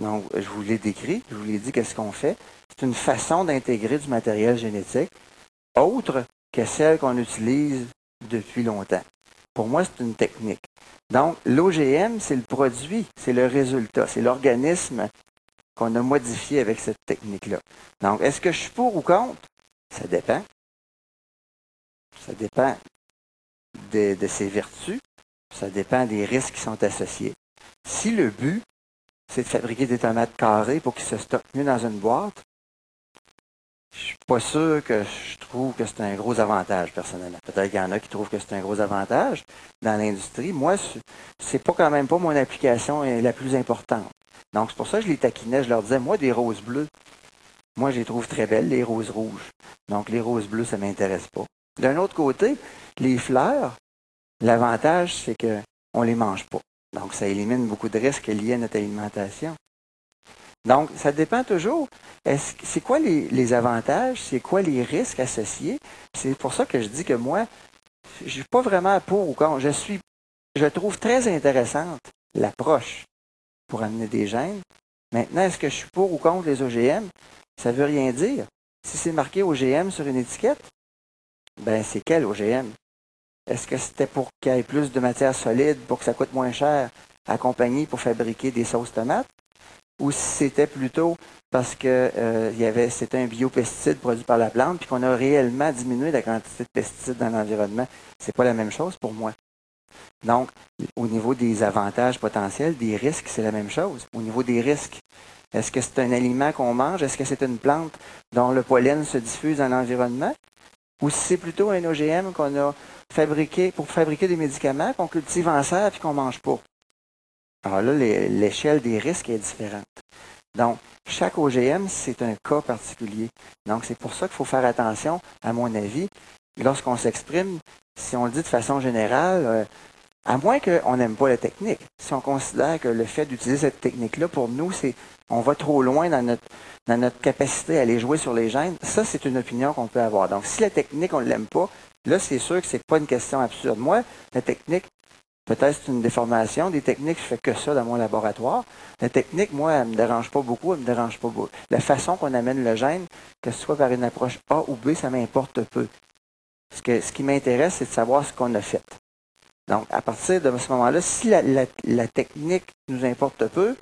Donc, je vous l'ai décrit, je vous l'ai dit qu'est-ce qu'on fait. C'est une façon d'intégrer du matériel génétique autre que celle qu'on utilise depuis longtemps. Pour moi, c'est une technique. Donc, l'OGM, c'est le produit, c'est le résultat, c'est l'organisme qu'on a modifié avec cette technique-là. Donc, est-ce que je suis pour ou contre? Ça dépend. Ça dépend de, de ses vertus. Ça dépend des risques qui sont associés. Si le but, c'est de fabriquer des tomates carrées pour qu'ils se stockent mieux dans une boîte, je suis pas sûr que je trouve que c'est un gros avantage, personnellement. Peut-être qu'il y en a qui trouvent que c'est un gros avantage dans l'industrie. Moi, c'est pas quand même pas mon application la plus importante. Donc, c'est pour ça que je les taquinais. Je leur disais, moi, des roses bleues, moi, je les trouve très belles, les roses rouges. Donc, les roses bleues, ça m'intéresse pas. D'un autre côté, les fleurs, l'avantage, c'est qu'on les mange pas. Donc, ça élimine beaucoup de risques liés à notre alimentation. Donc, ça dépend toujours. C'est quoi les, avantages? C'est quoi les risques associés? C'est pour ça que je dis que moi, je ne suis pas vraiment pour ou contre. Je suis, je trouve très intéressante l'approche pour amener des gènes. Maintenant, est-ce que je suis pour ou contre les OGM? Ça ne veut rien dire. Si c'est marqué OGM sur une étiquette, ben c'est quel OGM? Est-ce que c'était pour qu'il y ait plus de matière solide, pour que ça coûte moins cher à compagnie pour fabriquer des sauces tomates? Ou si c'était plutôt parce que euh, c'était un biopesticide produit par la plante, puis qu'on a réellement diminué la quantité de pesticides dans l'environnement? C'est pas la même chose pour moi. Donc, au niveau des avantages potentiels, des risques, c'est la même chose. Au niveau des risques, est-ce que c'est un aliment qu'on mange? Est-ce que c'est une plante dont le pollen se diffuse dans l'environnement? Ou si c'est plutôt un OGM qu'on a fabriqué pour fabriquer des médicaments qu'on cultive en serre et qu'on ne mange pas? Alors là, l'échelle des risques est différente. Donc, chaque OGM, c'est un cas particulier. Donc, c'est pour ça qu'il faut faire attention, à mon avis, lorsqu'on s'exprime, si on le dit de façon générale, euh, à moins qu'on n'aime pas la technique. Si on considère que le fait d'utiliser cette technique-là, pour nous, c'est on va trop loin dans notre, dans notre capacité à aller jouer sur les gènes, ça, c'est une opinion qu'on peut avoir. Donc, si la technique, on ne l'aime pas, là, c'est sûr que c'est pas une question absurde. Moi, la technique, peut-être c'est une déformation. Des techniques, je fais que ça dans mon laboratoire. La technique, moi, elle me dérange pas beaucoup, elle me dérange pas beaucoup. La façon qu'on amène le gène, que ce soit par une approche A ou B, ça m'importe peu. Ce, que, ce qui m'intéresse, c'est de savoir ce qu'on a fait. Donc, à partir de ce moment-là, si la, technique nous importe peu,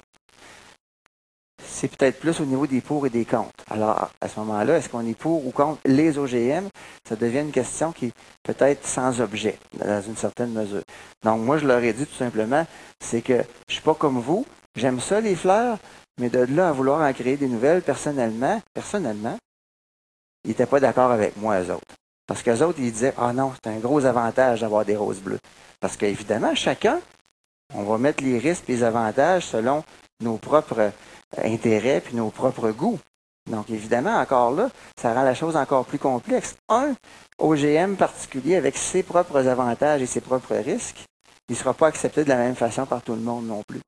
c'est peut-être plus au niveau des pour et des contre. Alors, à ce moment-là, est-ce qu'on est pour ou contre les OGM? Ça devient une question qui est peut-être sans objet, dans une certaine mesure. Donc, moi, je leur ai dit tout simplement, c'est que je suis pas comme vous, j'aime ça, les fleurs, mais de là à vouloir en créer des nouvelles, personnellement, personnellement, ils n'étaient pas d'accord avec moi, eux autres. Parce qu'eux autres, ils disaient, ah non, c'est un gros avantage d'avoir des roses bleues. Parce qu'évidemment, chacun, on va mettre les risques et les avantages selon nos propres intérêts puis nos propres goûts. Donc, évidemment, encore là, ça rend la chose encore plus complexe. Un OGM particulier avec ses propres avantages et ses propres risques, il ne sera pas accepté de la même façon par tout le monde non plus.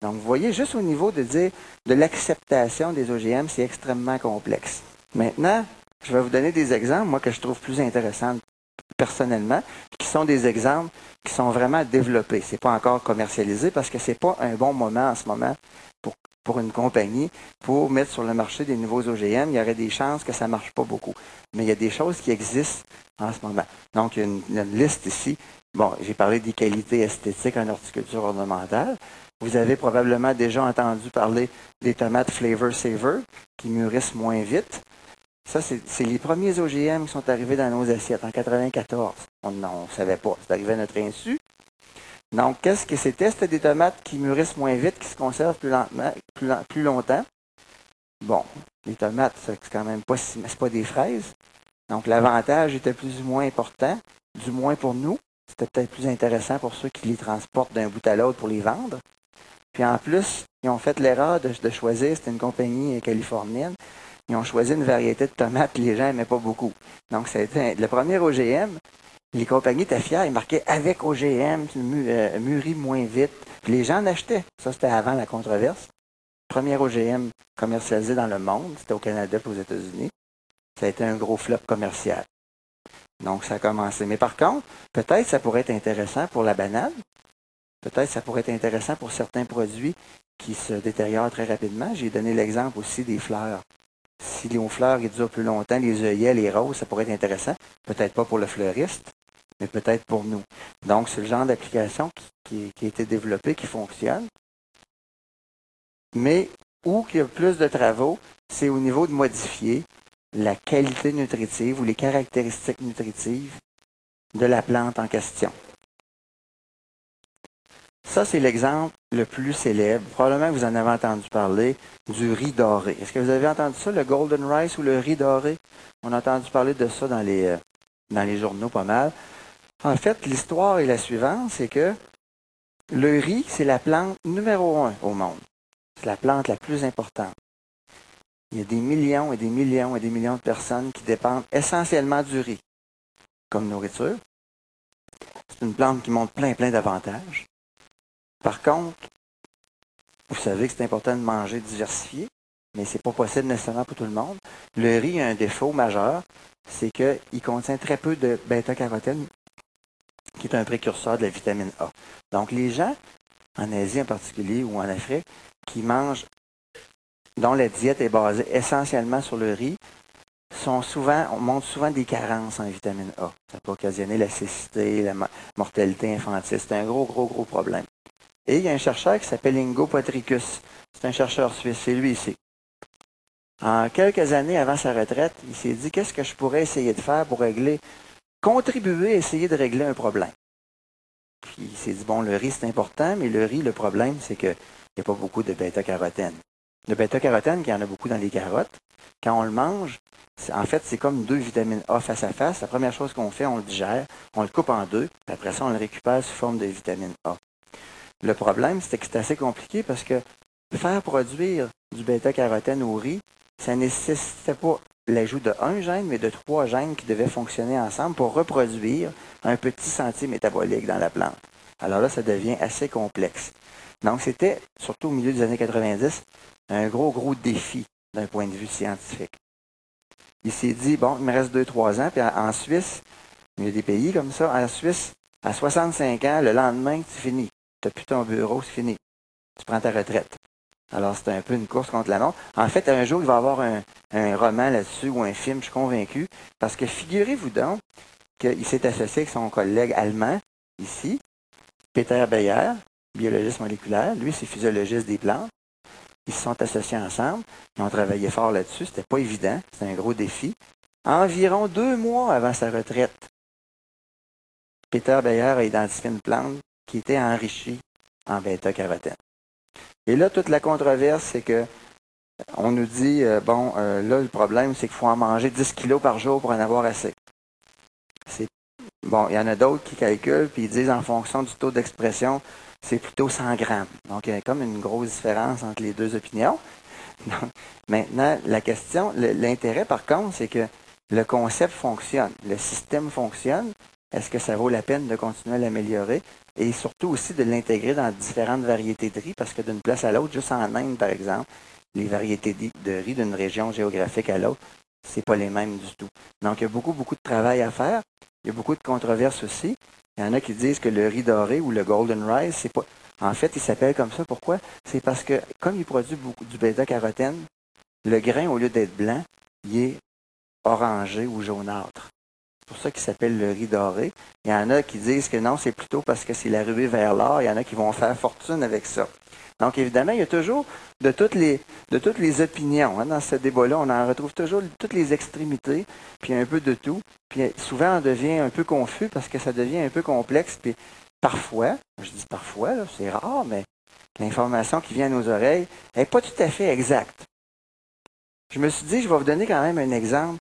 Donc, vous voyez, juste au niveau de dire de l'acceptation des OGM, c'est extrêmement complexe. Maintenant, je vais vous donner des exemples, moi, que je trouve plus intéressants personnellement, qui sont des exemples qui sont vraiment développés. Ce n'est pas encore commercialisé parce que ce n'est pas un bon moment en ce moment pour une compagnie pour mettre sur le marché des nouveaux OGM. Il y aurait des chances que ça ne marche pas beaucoup. Mais il y a des choses qui existent en ce moment. Donc, il y a une, une liste ici. Bon, j'ai parlé des qualités esthétiques en horticulture ornementale. Vous avez probablement déjà entendu parler des tomates Flavor Saver qui mûrissent moins vite. Ça, c'est les premiers OGM qui sont arrivés dans nos assiettes en 94. On ne savait pas. C'est arrivé à notre insu. Donc, qu'est-ce que c'était? C'était des tomates qui mûrissent moins vite, qui se conservent plus longtemps? Bon, les tomates, c'est quand même pas, c'est pas des fraises. Donc, l'avantage était plus ou moins important, du moins pour nous. C'était peut-être plus intéressant pour ceux qui les transportent d'un bout à l'autre pour les vendre. Puis en plus, ils ont fait l'erreur de, de choisir, c'était une compagnie californienne, ils ont choisi une variété de tomates que les gens n'aimaient pas beaucoup. Donc, c'était le premier OGM. Les compagnies étaient fiers, ils marquaient avec OGM, euh, mûri moins vite. Puis les gens en achetaient. Ça, c'était avant la controverse. Premier OGM commercialisé dans le monde, c'était au Canada et aux États-Unis. Ça a été un gros flop commercial. Donc, ça a commencé. Mais par contre, peut-être ça pourrait être intéressant pour la banane. Peut-être ça pourrait être intéressant pour certains produits qui se détériorent très rapidement. J'ai donné l'exemple aussi des fleurs. Si les fleurs durent plus longtemps, les œillets, les roses, ça pourrait être intéressant. Peut-être pas pour le fleuriste, mais peut-être pour nous. Donc, c'est le genre d'application qui, a été développé, qui fonctionne. Mais où il y a plus de travaux, c'est au niveau de modifier la qualité nutritive ou les caractéristiques nutritives de la plante en question. Ça, c'est l'exemple le plus célèbre. Probablement que vous en avez entendu parler du riz doré. Est-ce que vous avez entendu ça, le golden rice ou le riz doré? On a entendu parler de ça dans les, euh, dans les journaux pas mal. En fait, l'histoire est la suivante, c'est que le riz, c'est la plante numéro un au monde. C'est la plante la plus importante. Il y a des millions et des millions et des millions de personnes qui dépendent essentiellement du riz comme nourriture. C'est une plante qui montre plein, plein d'avantages. Par contre, vous savez que c'est important de manger diversifié, mais ce n'est pas possible nécessairement pour tout le monde. Le riz a un défaut majeur, c'est qu'il contient très peu de bêta-carotène, qui est un précurseur de la vitamine A. Donc, les gens, en Asie en particulier ou en Afrique, qui mangent, dont la diète est basée essentiellement sur le riz, sont souvent, souvent des carences en vitamine A. Ça peut occasionner la cécité, la mortalité infantile. C'est un gros, gros, gros problème. Et il y a un chercheur qui s'appelle Ingo Patricus. C'est un chercheur suisse. C'est lui ici. En quelques années avant sa retraite, il s'est dit qu'est-ce que je pourrais essayer de faire pour régler, contribuer à essayer de régler un problème. Puis il s'est dit bon, le riz c'est important, mais le riz, le problème, c'est qu'il n'y a pas beaucoup de bêta-carotène. Le bêta-carotène, il y en a beaucoup dans les carottes, quand on le mange, en fait, c'est comme deux vitamines A face à face. La première chose qu'on fait, on le digère, on le coupe en deux, puis après ça, on le récupère sous forme de vitamine A. Le problème, c'est que c'est assez compliqué parce que faire produire du bêta-carotène au riz, ça nécessitait pas l'ajout de un gène, mais de trois gènes qui devaient fonctionner ensemble pour reproduire un petit sentier métabolique dans la plante. Alors là, ça devient assez complexe. Donc, c'était, surtout au milieu des années 90, un gros, gros défi d'un point de vue scientifique. Il s'est dit, bon, il me reste deux, trois ans, puis en Suisse, il y a des pays comme ça, en Suisse, à 65 ans, le lendemain, c'est fini. Tu n'as plus ton bureau, c'est fini. Tu prends ta retraite. Alors, c'est un peu une course contre la montre. En fait, un jour, il va y avoir un, roman là-dessus ou un film, je suis convaincu, parce que figurez-vous donc qu'il s'est associé avec son collègue allemand, ici, Peter Beyer, biologiste moléculaire. Lui, c'est physiologiste des plantes. Ils se sont associés ensemble. Ils ont travaillé fort là-dessus. C'était pas évident. C'était un gros défi. Environ deux mois avant sa retraite, Peter Beyer a identifié une plante qui était enrichie en bêta-carotène. Et là, toute la controverse, c'est que on nous dit, euh, bon, euh, là, le problème, c'est qu'il faut en manger 10 kilos par jour pour en avoir assez. Bon, il y en a d'autres qui calculent, puis ils disent en fonction du taux d'expression, c'est plutôt 100 grammes. Donc, il y a comme une grosse différence entre les deux opinions. <laughs> maintenant, la question, l'intérêt par contre, c'est que le concept fonctionne, le système fonctionne. Est-ce que ça vaut la peine de continuer à l'améliorer? Et surtout aussi de l'intégrer dans différentes variétés de riz, parce que d'une place à l'autre, juste en Inde, par exemple, les variétés de riz d'une région géographique à l'autre, c'est pas les mêmes du tout. Donc, il y a beaucoup, beaucoup de travail à faire. Il y a beaucoup de controverses aussi. Il y en a qui disent que le riz doré ou le golden rice, c'est pas. En fait, il s'appelle comme ça. Pourquoi? C'est parce que, comme il produit beaucoup du bêta-carotène, le grain, au lieu d'être blanc, il est orangé ou jaunâtre. Pour ça qu'il s'appelle le riz doré. Il y en a qui disent que non, c'est plutôt parce que c'est la ruée vers l'or. Il y en a qui vont faire fortune avec ça. Donc, évidemment, il y a toujours de toutes les, de toutes les opinions. Hein, dans ce débat-là, on en retrouve toujours toutes les extrémités, puis un peu de tout. Puis souvent, on devient un peu confus parce que ça devient un peu complexe. Puis parfois, je dis parfois, c'est rare, mais l'information qui vient à nos oreilles n'est pas tout à fait exacte. Je me suis dit, je vais vous donner quand même un exemple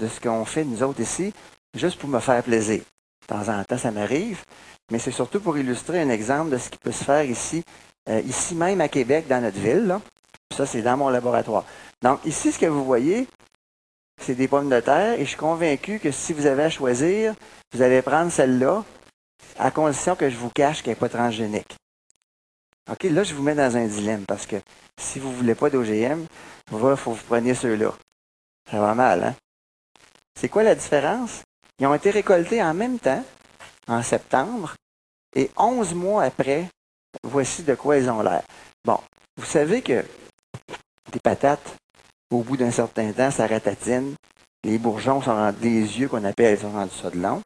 de ce qu'on fait nous autres ici, juste pour me faire plaisir. De temps en temps, ça m'arrive, mais c'est surtout pour illustrer un exemple de ce qui peut se faire ici euh, ici même à Québec, dans notre ville. Ça, c'est dans mon laboratoire. Donc, ici, ce que vous voyez, c'est des pommes de terre et je suis convaincu que si vous avez à choisir, vous allez prendre celle-là à condition que je vous cache qu'elle n'est pas transgénique. OK, là, je vous mets dans un dilemme parce que si vous ne voulez pas d'OGM, il faut que vous preniez ceux-là. Ça va mal, hein? C'est quoi la différence? Ils ont été récoltés en même temps, en septembre, et 11 mois après, voici de quoi elles ont l'air. Bon, vous savez que des patates, au bout d'un certain temps, ça ratatine. Les bourgeons sont rendus, les yeux qu'on appelle, ils sont rendus ça de long.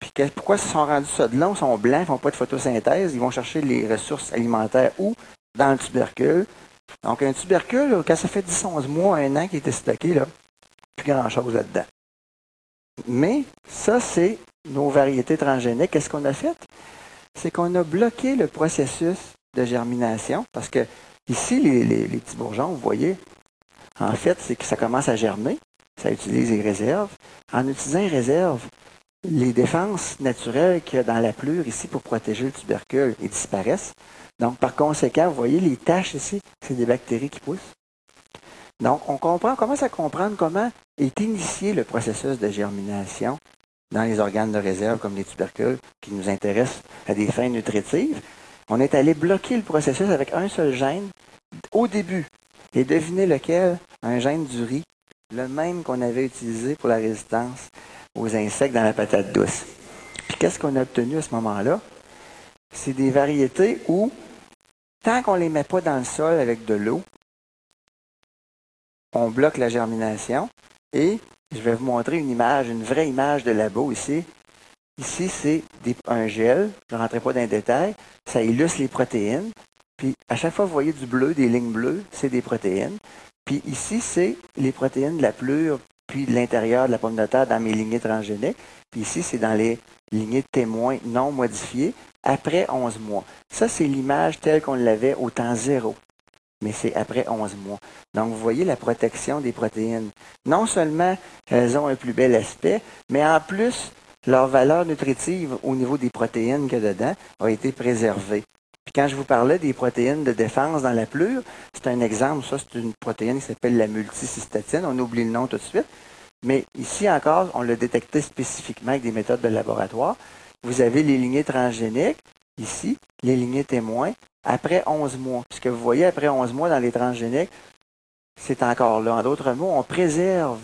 Puis pourquoi ils sont rendus ça de long? Ils sont blancs, ils font pas de photosynthèse. Ils vont chercher les ressources alimentaires où? Dans le tubercule. Donc, un tubercule, quand ça fait 10-11 mois, un an qu'il était stocké, là, plus grand-chose là-dedans. Mais ça, c'est nos variétés transgéniques. Qu'est-ce qu'on a fait? c'est qu'on a bloqué le processus de germination parce que ici, les, petits bourgeons, vous voyez, en fait, c'est que ça commence à germer. Ça utilise les réserves. En utilisant les réserves, les défenses naturelles qu'il y a dans la plure ici pour protéger le tubercule, ils disparaissent. Donc, par conséquent, vous voyez les taches ici, c'est des bactéries qui poussent. Donc, on comprend, commence à comprendre comment est initié le processus de germination dans les organes de réserve comme les tubercules qui nous intéressent à des fins nutritives, on est allé bloquer le processus avec un seul gène au début. Et devinez lequel? Un gène du riz, le même qu'on avait utilisé pour la résistance aux insectes dans la patate douce. Puis qu'est-ce qu'on a obtenu à ce moment-là? C'est des variétés où, tant qu'on ne les met pas dans le sol avec de l'eau, on bloque la germination et je vais vous montrer une image, une vraie image de labo ici. Ici, c'est un gel. Je ne rentrerai pas dans les détails. Ça illustre les protéines. Puis, à chaque fois vous voyez du bleu, des lignes bleues, c'est des protéines. Puis ici, c'est les protéines de la plure, puis de l'intérieur de la pomme de terre dans mes lignées transgéniques. Puis ici, c'est dans les lignées de témoins non modifiées après 11 mois. Ça, c'est l'image telle qu'on l'avait au temps zéro. Mais c'est après 11 mois. Donc, vous voyez la protection des protéines. Non seulement elles ont un plus bel aspect, mais en plus, leur valeur nutritive au niveau des protéines qu'il y a dedans a été préservée. Puis quand je vous parlais des protéines de défense dans la plure, c'est un exemple. Ça, c'est une protéine qui s'appelle la multicystatine. On oublie le nom tout de suite. Mais ici encore, on l'a détecté spécifiquement avec des méthodes de laboratoire. Vous avez les lignées transgéniques, ici, les lignées témoins, après 11 mois. Ce que vous voyez après 11 mois dans les transgéniques, c'est encore là. En d'autres mots, on préserve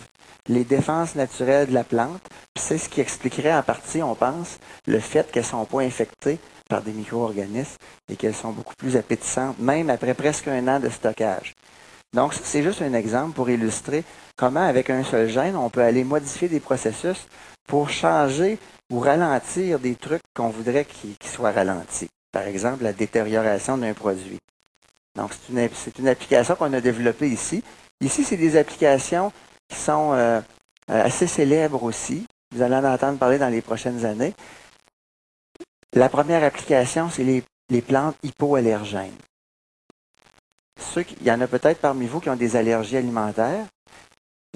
les défenses naturelles de la plante. C'est ce qui expliquerait en partie, on pense, le fait qu'elles ne sont pas infectées par des micro-organismes et qu'elles sont beaucoup plus appétissantes, même après presque un an de stockage. Donc, c'est juste un exemple pour illustrer comment, avec un seul gène, on peut aller modifier des processus pour changer ou ralentir des trucs qu'on voudrait qu'ils soient ralentis. Par exemple, la détérioration d'un produit. Donc, c'est une, application qu'on a développée ici. Ici, c'est des applications qui sont euh, assez célèbres aussi. Vous allez en entendre parler dans les prochaines années. La première application, c'est les, plantes hypoallergènes. Il y en a peut-être parmi vous qui ont des allergies alimentaires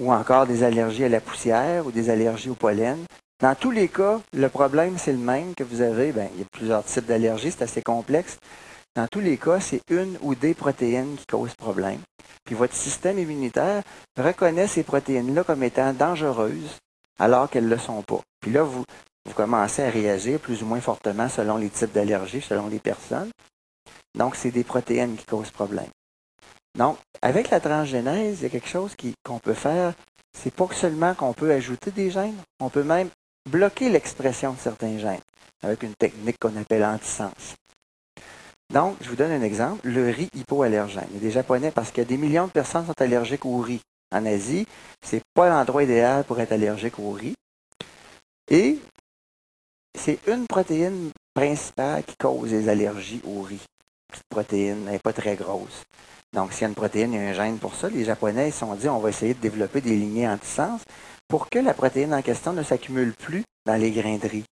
ou encore des allergies à la poussière ou des allergies au pollen. Dans tous les cas, le problème, c'est le même que vous avez. Ben, il y a plusieurs types d'allergies, c'est assez complexe. Dans tous les cas, c'est une ou des protéines qui causent problème. Puis votre système immunitaire reconnaît ces protéines-là comme étant dangereuses alors qu'elles ne le sont pas. Puis là, vous, vous commencez à réagir plus ou moins fortement selon les types d'allergies, selon les personnes. Donc, c'est des protéines qui causent problème. Donc, avec la transgénèse, il y a quelque chose qu'on peut faire. C'est pas seulement qu'on peut ajouter des gènes, on peut même bloquer l'expression de certains gènes avec une technique qu'on appelle antisens. Donc, je vous donne un exemple, le riz hypoallergène. Il y a des Japonais, parce que des millions de personnes sont allergiques au riz. En Asie, c'est pas l'endroit idéal pour être allergique au riz. Et c'est une protéine principale qui cause les allergies au riz. Cette protéine n'est pas très grosse. Donc, s'il y a une protéine, il un gène pour ça. Les Japonais se sont dit, on va essayer de développer des lignées antisens pour que la protéine en question ne s'accumule plus dans les grains de riz.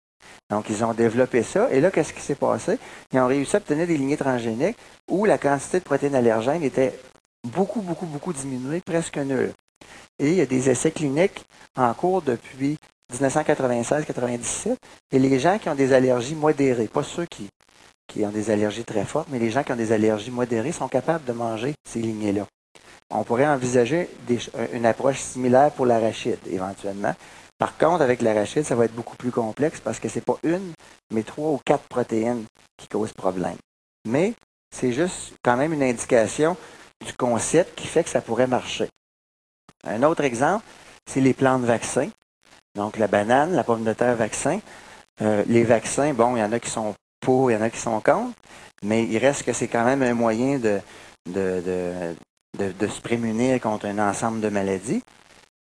Donc, ils ont développé ça. Et là, qu'est-ce qui s'est passé? Ils ont réussi à obtenir des lignées transgéniques où la quantité de protéines allergènes était beaucoup, beaucoup, beaucoup diminuée, presque nulle. Et il y a des essais cliniques en cours depuis 1996-97, et les gens qui ont des allergies modérées, pas ceux qui, qui ont des allergies très fortes, mais les gens qui ont des allergies modérées sont capables de manger ces lignées-là. On pourrait envisager une approche similaire pour l'arachide, éventuellement. Par contre, avec l'arachide, ça va être beaucoup plus complexe parce que ce n'est pas une, mais trois ou quatre protéines qui causent problème. Mais c'est juste quand même une indication du concept qui fait que ça pourrait marcher. Un autre exemple, c'est les plantes vaccins. Donc, la banane, la pomme de terre vaccin. Euh, les vaccins, bon, il y en a qui sont il y en a qui sont contre, mais il reste que c'est quand même un moyen de, de, de, de, se prémunir contre un ensemble de maladies.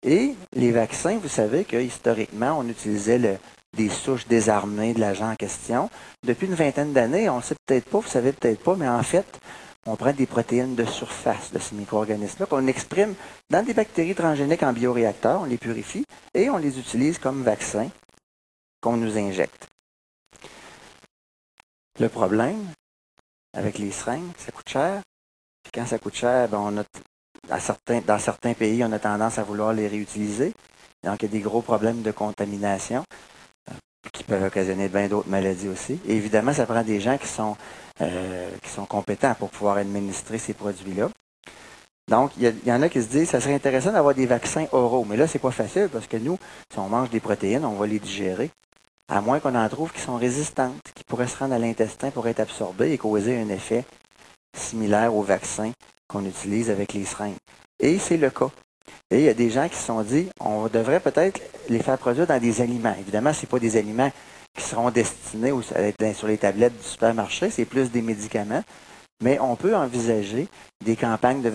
Et les vaccins, vous savez que historiquement, on utilisait des souches désarmées de l'agent en question. Depuis une vingtaine d'années, on ne sait peut-être pas, vous savez peut-être pas, mais en fait, on prend des protéines de surface de ces micro-organismes-là qu'on exprime dans des bactéries transgéniques en bioréacteur, on les purifie et on les utilise comme vaccins qu'on nous injecte. Le problème avec les seringues, ça coûte cher. Puis quand ça coûte cher, ben, on a, dans certains pays, on a tendance à vouloir les réutiliser. Donc, il y a des gros problèmes de contamination euh, qui peuvent occasionner bien d'autres maladies aussi. Évidemment, ça prend des gens qui sont euh, qui sont compétents pour pouvoir administrer ces produits-là. Donc, il y, en a qui se disent, ça serait intéressant d'avoir des vaccins oraux. Mais là, c'est pas facile parce que nous, si on mange des protéines, on va les digérer. À moins qu'on en trouve qui sont résistantes, qui pourraient se rendre à l'intestin pour être absorbées et causer un effet similaire aux vaccins qu'on utilise avec les seringues. Et c'est le cas. Et il y a des gens qui se sont dit, on devrait peut-être les faire produire dans des aliments. Évidemment, ce pas des aliments qui seront destinés sur les tablettes du supermarché. C'est plus des médicaments. Mais on peut envisager des campagnes de,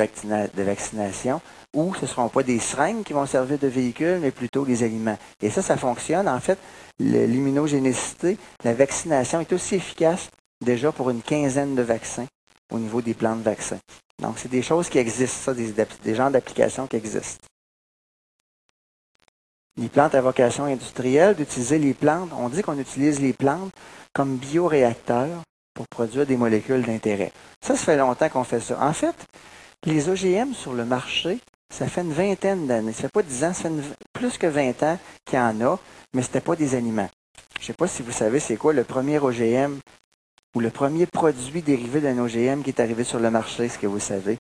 vaccination où ce ne seront pas des seringues qui vont servir de véhicule, mais plutôt des aliments. Et ça, ça fonctionne. En fait, l'immunogénicité, la vaccination est aussi efficace déjà pour une quinzaine de vaccins au niveau des plans de vaccins. Donc, c'est des choses qui existent, ça, des, des genres d'applications qui existent. Les plantes à vocation industrielle, d'utiliser les plantes, on dit qu'on utilise les plantes comme bioréacteurs pour produire des molécules d'intérêt. Ça, ça fait longtemps qu'on fait ça. En fait, les OGM sur le marché, ça fait une vingtaine d'années. Ça fait pas dix ans, ça fait plus que 20 ans qu'il y en a, mais ce n'était pas des aliments. Je ne sais pas si vous savez c'est quoi le premier OGM ou le premier produit dérivé d'un OGM qui est arrivé sur le marché, ce que vous savez?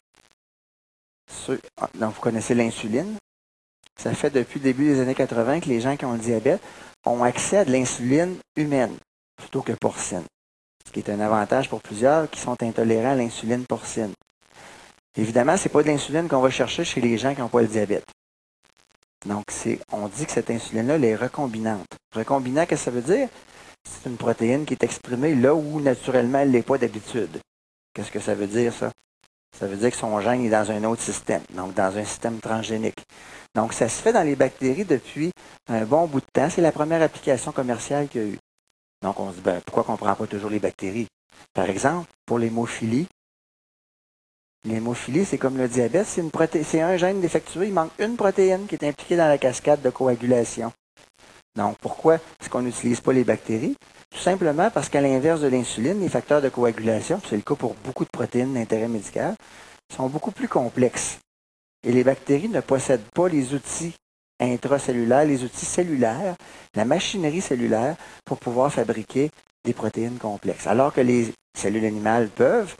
Ah, donc, vous connaissez l'insuline. Ça fait depuis le début des années 80 que les gens qui ont le diabète ont accès à de l'insuline humaine plutôt que porcine, ce qui est un avantage pour plusieurs qui sont intolérants à l'insuline porcine. Évidemment, ce n'est pas de l'insuline qu'on va chercher chez les gens qui n'ont pas le diabète. Donc, on dit que cette insuline-là, elle est recombinante. Recombinant, qu'est-ce que ça veut dire? C'est une protéine qui est exprimée là où naturellement elle n'est pas d'habitude. Qu'est-ce que ça veut dire, ça? Ça veut dire que son gène est dans un autre système, donc dans un système transgénique. Donc, ça se fait dans les bactéries depuis un bon bout de temps. C'est la première application commerciale qu'il y a eu. Donc, on se dit, pourquoi on ne prend pas toujours les bactéries? Par exemple, pour l'hémophilie, l'hémophilie, c'est comme le diabète, c'est un gène défectueux, il manque une protéine qui est impliquée dans la cascade de coagulation. Donc, pourquoi est-ce qu'on n'utilise pas les bactéries? Tout simplement parce qu'à l'inverse de l'insuline, les facteurs de coagulation, c'est le cas pour beaucoup de protéines d'intérêt médical, sont beaucoup plus complexes. Et les bactéries ne possèdent pas les outils intracellulaires, les outils cellulaires, la machinerie cellulaire pour pouvoir fabriquer des protéines complexes. Alors que les cellules animales peuvent,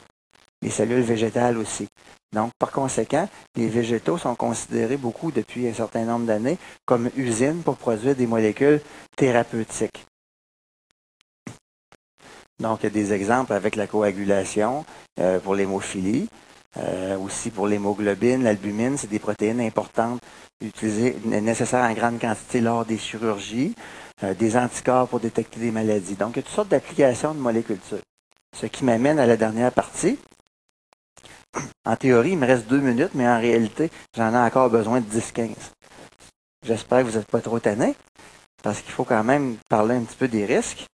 les cellules végétales aussi. Donc, par conséquent, les végétaux sont considérés beaucoup depuis un certain nombre d'années comme usines pour produire des molécules thérapeutiques. Donc, il y a des exemples avec la coagulation euh, pour l'hémophilie, euh, aussi pour l'hémoglobine, l'albumine, c'est des protéines importantes utilisées, nécessaires en grande quantité lors des chirurgies, euh, des anticorps pour détecter des maladies. Donc, il y a toutes sortes d'applications de molécules. Ce qui m'amène à la dernière partie, en théorie, il me reste deux minutes, mais en réalité, j'en ai encore besoin de 10-15. J'espère que vous n'êtes pas trop tannés, parce qu'il faut quand même parler un petit peu des risques.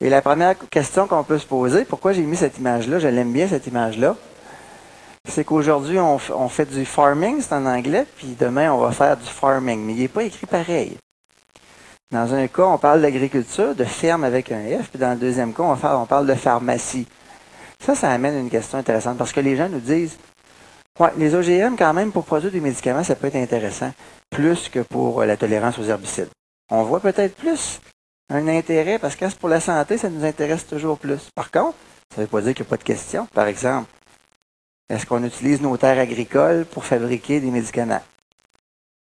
Et la première question qu'on peut se poser, pourquoi j'ai mis cette image-là, je l'aime bien cette image-là, c'est qu'aujourd'hui, on, fait du farming, c'est en anglais, puis demain, on va faire du farming, mais il n'est pas écrit pareil. Dans un cas, on parle d'agriculture, de ferme avec un F, puis dans le deuxième cas, on, on parle de pharmacie. Ça, ça amène une question intéressante parce que les gens nous disent ouais, les OGM, quand même, pour produire des médicaments, ça peut être intéressant, plus que pour euh, la tolérance aux herbicides. On voit peut-être plus un intérêt parce que pour la santé, ça nous intéresse toujours plus. Par contre, ça ne veut pas dire qu'il n'y a pas de question. Par exemple, est-ce qu'on utilise nos terres agricoles pour fabriquer des médicaments?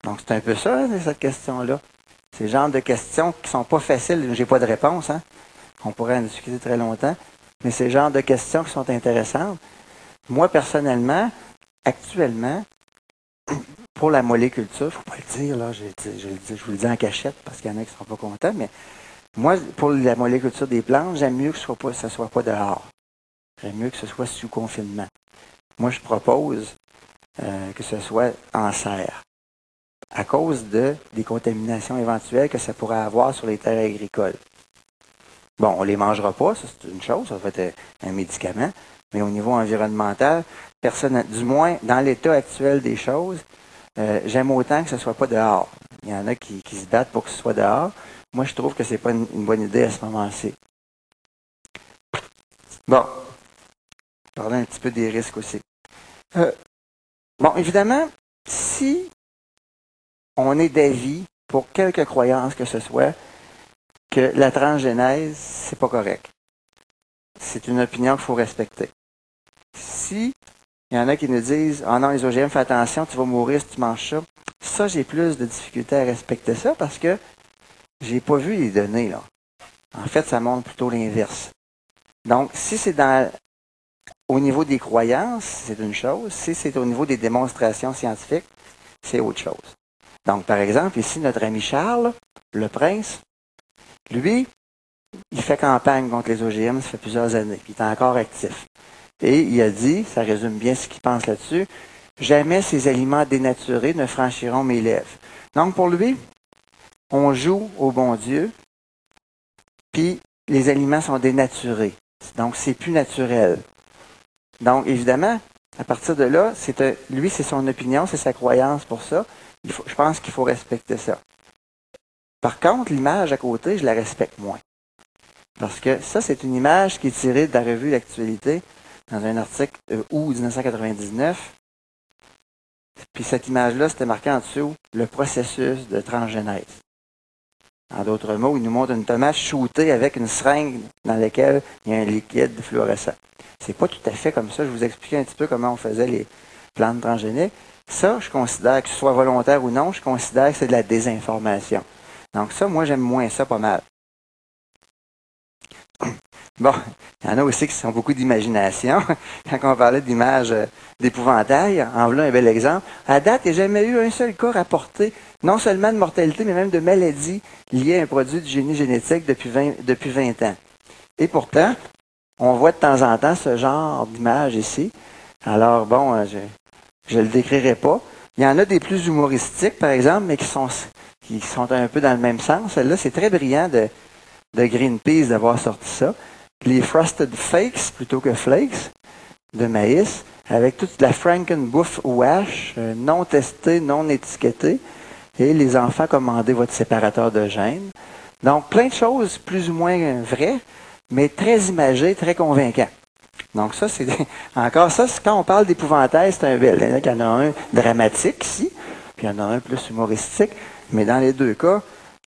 Donc, c'est un peu ça, hein, cette question-là. C'est le genre de questions qui ne sont pas faciles. Je n'ai pas de réponse. Hein? On pourrait en discuter très longtemps. Mais c'est le genre de questions qui sont intéressantes. Moi, personnellement, actuellement, <clears throat> pour la moléculture, il ne faut pas le dire, je, vous le dis en cachette parce qu'il y en a qui ne seront pas contents, mais moi, pour la moléculture des plantes, j'aime mieux que ce ne soit, pas dehors. J'aime mieux que ce soit sous confinement. Moi, je propose euh, que ce soit en serre à cause de, des contaminations éventuelles que ça pourrait avoir sur les terres agricoles. Bon, on les mangera pas, ça c'est une chose, ça va être un médicament, mais au niveau environnemental, personne, du moins dans l'état actuel des choses, euh, j'aime autant que ce soit pas dehors. Il y en a qui, se battent pour que ce soit dehors. Moi, je trouve que c'est pas une, bonne idée à ce moment-ci. Bon, parler un petit peu des risques aussi. Euh, bon, évidemment, si on est d'avis, pour quelque croyance que ce soit, que la transgénèse, c'est pas correct. C'est une opinion qu'il faut respecter. Si il y en a qui nous disent Ah oh non, les OGM, fais attention, tu vas mourir si tu manges ça. Ça, j'ai plus de difficultés à respecter ça parce que j'ai pas vu les données, là. En fait, ça montre plutôt l'inverse. Donc, si c'est dans au niveau des croyances, c'est une chose. Si c'est au niveau des démonstrations scientifiques, c'est autre chose. Donc, par exemple, ici, notre ami Charles, le prince, lui, il fait campagne contre les OGM, ça fait plusieurs années, il est encore actif. Et il a dit, ça résume bien ce qu'il pense là-dessus, jamais ces aliments dénaturés ne franchiront mes lèvres. Donc pour lui, on joue au bon Dieu, puis les aliments sont dénaturés. Donc c'est plus naturel. Donc évidemment, à partir de là, c'est lui, c'est son opinion, c'est sa croyance pour ça. je pense qu'il faut respecter ça. Par contre, l'image à côté, je la respecte moins. Parce que ça, c'est une image qui est tirée de la revue L'actualité dans un article euh, août 1999. Puis cette image-là, c'était marqué en dessous le processus de transgénèse. En d'autres mots, il nous montre une tomate shootée avec une seringue dans laquelle il y a un liquide fluorescent. C'est pas tout à fait comme ça. Je vous expliquais un petit peu comment on faisait les plantes transgéniques. Ça, je considère que ce soit volontaire ou non, je considère que c'est de la désinformation. Donc ça, moi, j'aime moins ça pas mal. <coughs> Bon, il y en a aussi qui sont beaucoup d'imagination. <laughs> Quand on parlait d'images euh, d'épouvantail, en voilà un bel exemple. À date, il n'y a jamais eu un seul cas rapporté, non seulement de mortalité, mais même de maladie liée à un produit de génie génétique depuis 20, depuis 20 ans. Et pourtant, on voit de temps en temps ce genre d'image ici. Alors, bon, euh, je ne le décrirai pas. Il y en a des plus humoristiques, par exemple, mais qui sont, qui sont un peu dans le même sens. Celle-là, c'est très brillant de, de Greenpeace d'avoir sorti ça les Frosted Fakes plutôt que Flakes de maïs, avec toute la Frankenbouffe euh, non testée, non étiquetée, et les enfants commandaient votre séparateur de gènes. Donc, plein de choses plus ou moins vraies, mais très imagées, très convaincantes. Donc, ça, c'est <laughs> encore ça, quand on parle d'épouvantail, c'est un bel. Il y en a un dramatique ici, puis il y en a un plus humoristique, mais dans les deux cas,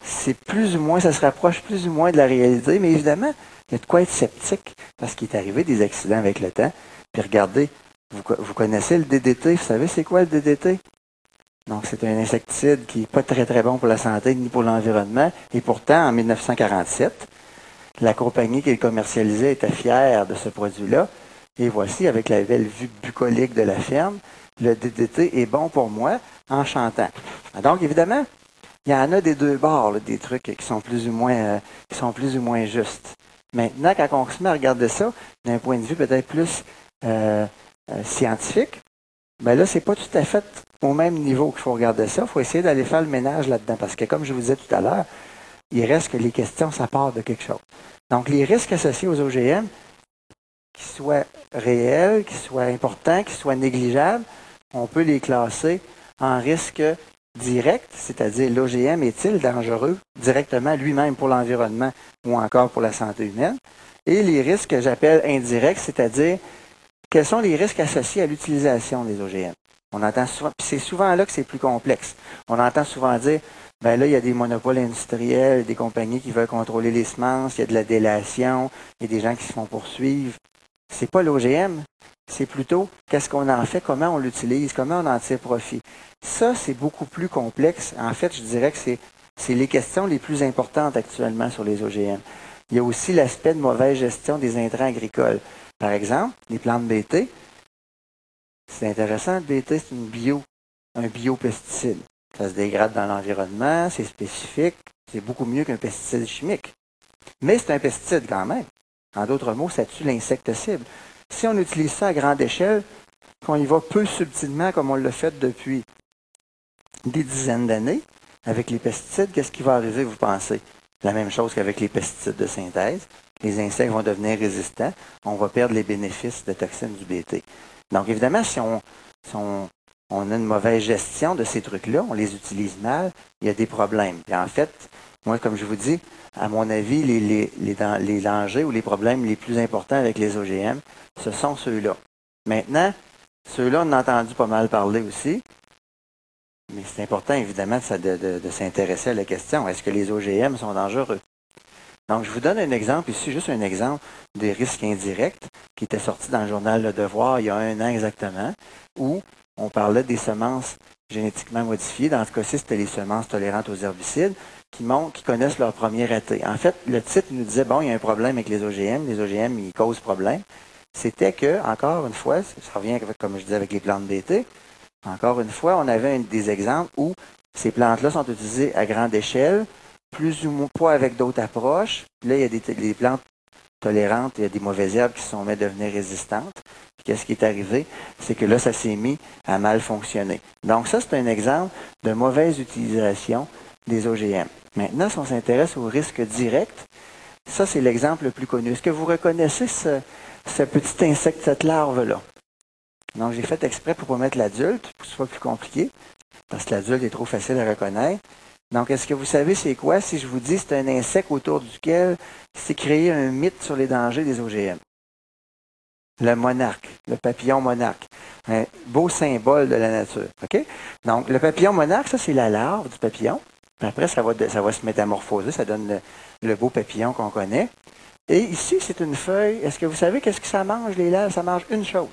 c'est plus ou moins, ça se rapproche plus ou moins de la réalité, mais évidemment, il y a de quoi être sceptique parce qu'il est arrivé des accidents avec le temps. Puis regardez, vous, connaissez le DDT. Vous savez c'est quoi le DDT? Donc, c'est un insecticide qui n'est pas très, très bon pour la santé ni pour l'environnement. Et pourtant, en 1947, la compagnie qui le commercialisait était fière de ce produit-là. Et voici, avec la belle vue bucolique de la ferme, le DDT est bon pour moi en chantant. Donc, évidemment, il y en a des deux bords, des trucs qui sont plus ou moins, euh, qui sont plus ou moins justes. Maintenant, quand on se met à regarder ça d'un point de vue peut-être plus euh, euh, scientifique, ben là, c'est pas tout à fait au même niveau qu'il faut regarder ça. Il faut essayer d'aller faire le ménage là-dedans. Parce que, comme je vous disais tout à l'heure, il reste que les questions, ça part de quelque chose. Donc, les risques associés aux OGM, qu'ils soient réels, qu'ils soient importants, qu'ils soient négligeables, on peut les classer en risques direct, c'est-à-dire l'OGM est-il dangereux directement lui-même pour l'environnement ou encore pour la santé humaine, et les risques que j'appelle indirects, c'est-à-dire quels sont les risques associés à l'utilisation des OGM. On entend souvent, c'est souvent là que c'est plus complexe. On entend souvent dire, ben là, il y a des monopoles industriels, des compagnies qui veulent contrôler les semences, il y a de la délation, il y a des gens qui se font poursuivre. C'est pas l'OGM, c'est plutôt qu'est-ce qu'on en fait, comment on l'utilise, comment on en tire profit. Ça, c'est beaucoup plus complexe. En fait, je dirais que c'est, les questions les plus importantes actuellement sur les OGM. Il y a aussi l'aspect de mauvaise gestion des intrants agricoles. Par exemple, les plantes BT, c'est intéressant, le BT, c'est une bio, un biopesticide. Ça se dégrade dans l'environnement, c'est spécifique, c'est beaucoup mieux qu'un pesticide chimique. Mais c'est un pesticide quand même. En d'autres mots, ça tue l'insecte cible. Si on utilise ça à grande échelle, qu'on y va peu subtilement comme on l'a fait depuis des dizaines d'années, avec les pesticides, qu'est-ce qui va arriver, vous pensez? La même chose qu'avec les pesticides de synthèse. Les insectes vont devenir résistants. On va perdre les bénéfices de toxines du BT. Donc, évidemment, si on, on, a une mauvaise gestion de ces trucs-là, on les utilise mal, il y a des problèmes. Et en fait, moi, comme je vous dis, à mon avis, les, les, les, les dangers ou les problèmes les plus importants avec les OGM, ce sont ceux-là. Maintenant, ceux-là, on a entendu pas mal parler aussi. Mais c'est important, évidemment, de, s'intéresser à la question. Est-ce que les OGM sont dangereux? Donc, je vous donne un exemple ici, juste un exemple des risques indirects qui était sorti dans le journal Le Devoir il y a un an exactement, où on parlait des semences génétiquement modifiées. Dans ce cas-ci, c'était les semences tolérantes aux herbicides qui, qui connaissent leur premier raté. En fait, le titre nous disait, bon, il y a un problème avec les OGM, les OGM, ils causent problème. C'était que, encore une fois, ça revient, comme je disais, avec les plantes d'été, encore une fois, on avait des exemples où ces plantes-là sont utilisées à grande échelle, plus ou moins pas avec d'autres approches. là, il y a des, plantes tolérantes, il y a des mauvaises herbes qui sont mises devenir résistantes. Qu'est-ce qui est arrivé? C'est que là, ça s'est mis à mal fonctionner. Donc ça, c'est un exemple de mauvaise utilisation des OGM. Maintenant, si on s'intéresse au risque direct, ça, c'est l'exemple le plus connu. Est-ce que vous reconnaissez ce, petit insecte, cette larve-là? Donc, j'ai fait exprès pour pas mettre l'adulte, pour que ce soit plus compliqué, parce que l'adulte est trop facile à reconnaître. Donc, est-ce que vous savez c'est quoi si je vous dis c'est un insecte autour duquel s'est créé un mythe sur les dangers des OGM? Le monarque, le papillon monarque. Beau symbole de la nature. Donc, le papillon monarque, ça, c'est la larve du papillon. Après, ça va, se métamorphoser, ça donne le, beau papillon qu'on connaît. Et ici, c'est une feuille. Est-ce que vous savez qu'est-ce que ça mange, les larves? Ça mange une chose.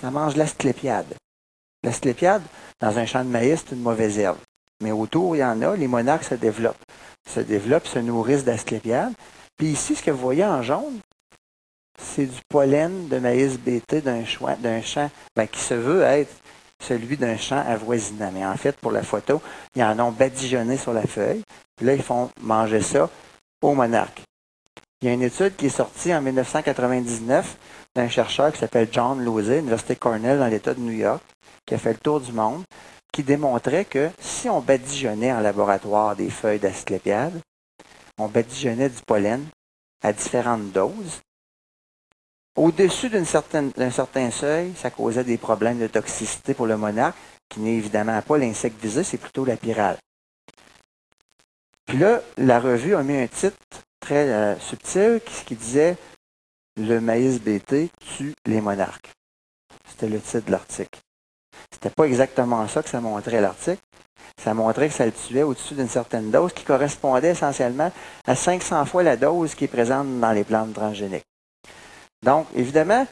Ça mange l'asclépiade. L'asclépiade, dans un champ de maïs, c'est une mauvaise herbe. Mais autour, il y en a, les monarques se développent. Se développent, se nourrissent d'asclépiades. Puis ici, ce que vous voyez en jaune, c'est du pollen de maïs BT d'un champ ben, qui se veut être celui d'un champ avoisinant. Mais en fait, pour la photo, ils en ont badigeonné sur la feuille. Puis là, ils font manger ça aux monarques. Il y a une étude qui est sortie en 1999 d'un chercheur qui s'appelle John Losey, Université Cornell dans l'État de New York, qui a fait le tour du monde, qui démontrait que si on badigeonnait en laboratoire des feuilles d'asclépiade, on badigeonnait du pollen à différentes doses. Au-dessus d'un certain seuil, ça causait des problèmes de toxicité pour le monarque, qui n'est évidemment pas l'insecte visé, c'est plutôt la pyrale. Puis là, la revue a mis un titre très euh, subtil qui, qui disait Le maïs BT tue les monarques. C'était le titre de l'article. C'était pas exactement ça que ça montrait l'article. Ça montrait que ça le tuait au-dessus d'une certaine dose qui correspondait essentiellement à 500 fois la dose qui est présente dans les plantes transgéniques. Donc, évidemment,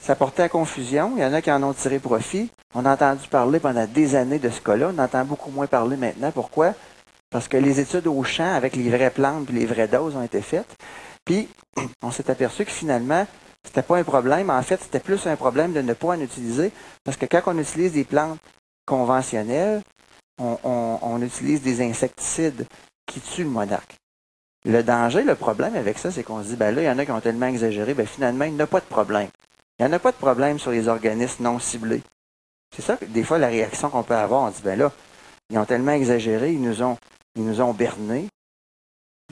ça portait à confusion. Il y en a qui en ont tiré profit. On a entendu parler pendant des années de ce cas-là. On entend beaucoup moins parler maintenant. Pourquoi? Parce que les études au champ avec les vraies plantes et les vraies doses ont été faites. Puis, <clears throat> on s'est aperçu que finalement, c'était pas un problème. En fait, c'était plus un problème de ne pas en utiliser. Parce que quand on utilise des plantes conventionnelles, on, utilise des insecticides qui tuent le monarque. Le danger, le problème avec ça, c'est qu'on se dit, ben là, il y en a qui ont tellement exagéré, ben finalement, il n'y a pas de problème. Il n'y en a pas de problème sur les organismes non ciblés. C'est ça que des fois, la réaction qu'on peut avoir, on dit, ben là, ils ont tellement exagéré, ils nous ont, ils nous ont bernés,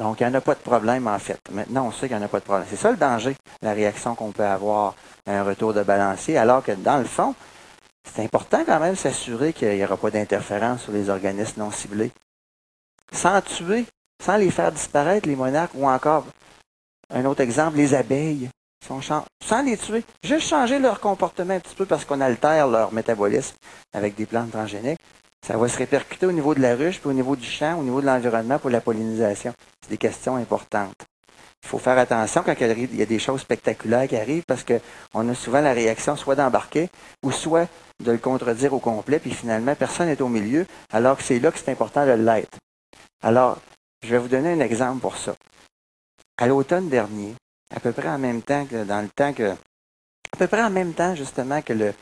donc, il n'y en a pas de problème, en fait. Maintenant, on sait qu'il n'y en a pas de problème. C'est ça le danger, la réaction qu'on peut avoir à un retour de balancier, alors que dans le fond, c'est important quand même s'assurer qu'il n'y aura pas d'interférence sur les organismes non ciblés. Sans tuer, sans les faire disparaître, les monarques, ou encore, un autre exemple, les abeilles. Sans les tuer, juste changer leur comportement un petit peu parce qu'on altère leur métabolisme avec des plantes transgéniques. Ça va se répercuter au niveau de la ruche, puis au niveau du champ, au niveau de l'environnement pour la pollinisation. C'est des questions importantes. Il faut faire attention quand il y a des choses spectaculaires qui arrivent parce qu'on a souvent la réaction soit d'embarquer ou soit de le contredire au complet, puis finalement, personne n'est au milieu, alors que c'est là que c'est important de l'être. Alors, je vais vous donner un exemple pour ça. À l'automne dernier, à peu près en même temps que dans le temps que, à peu près en même temps justement que le,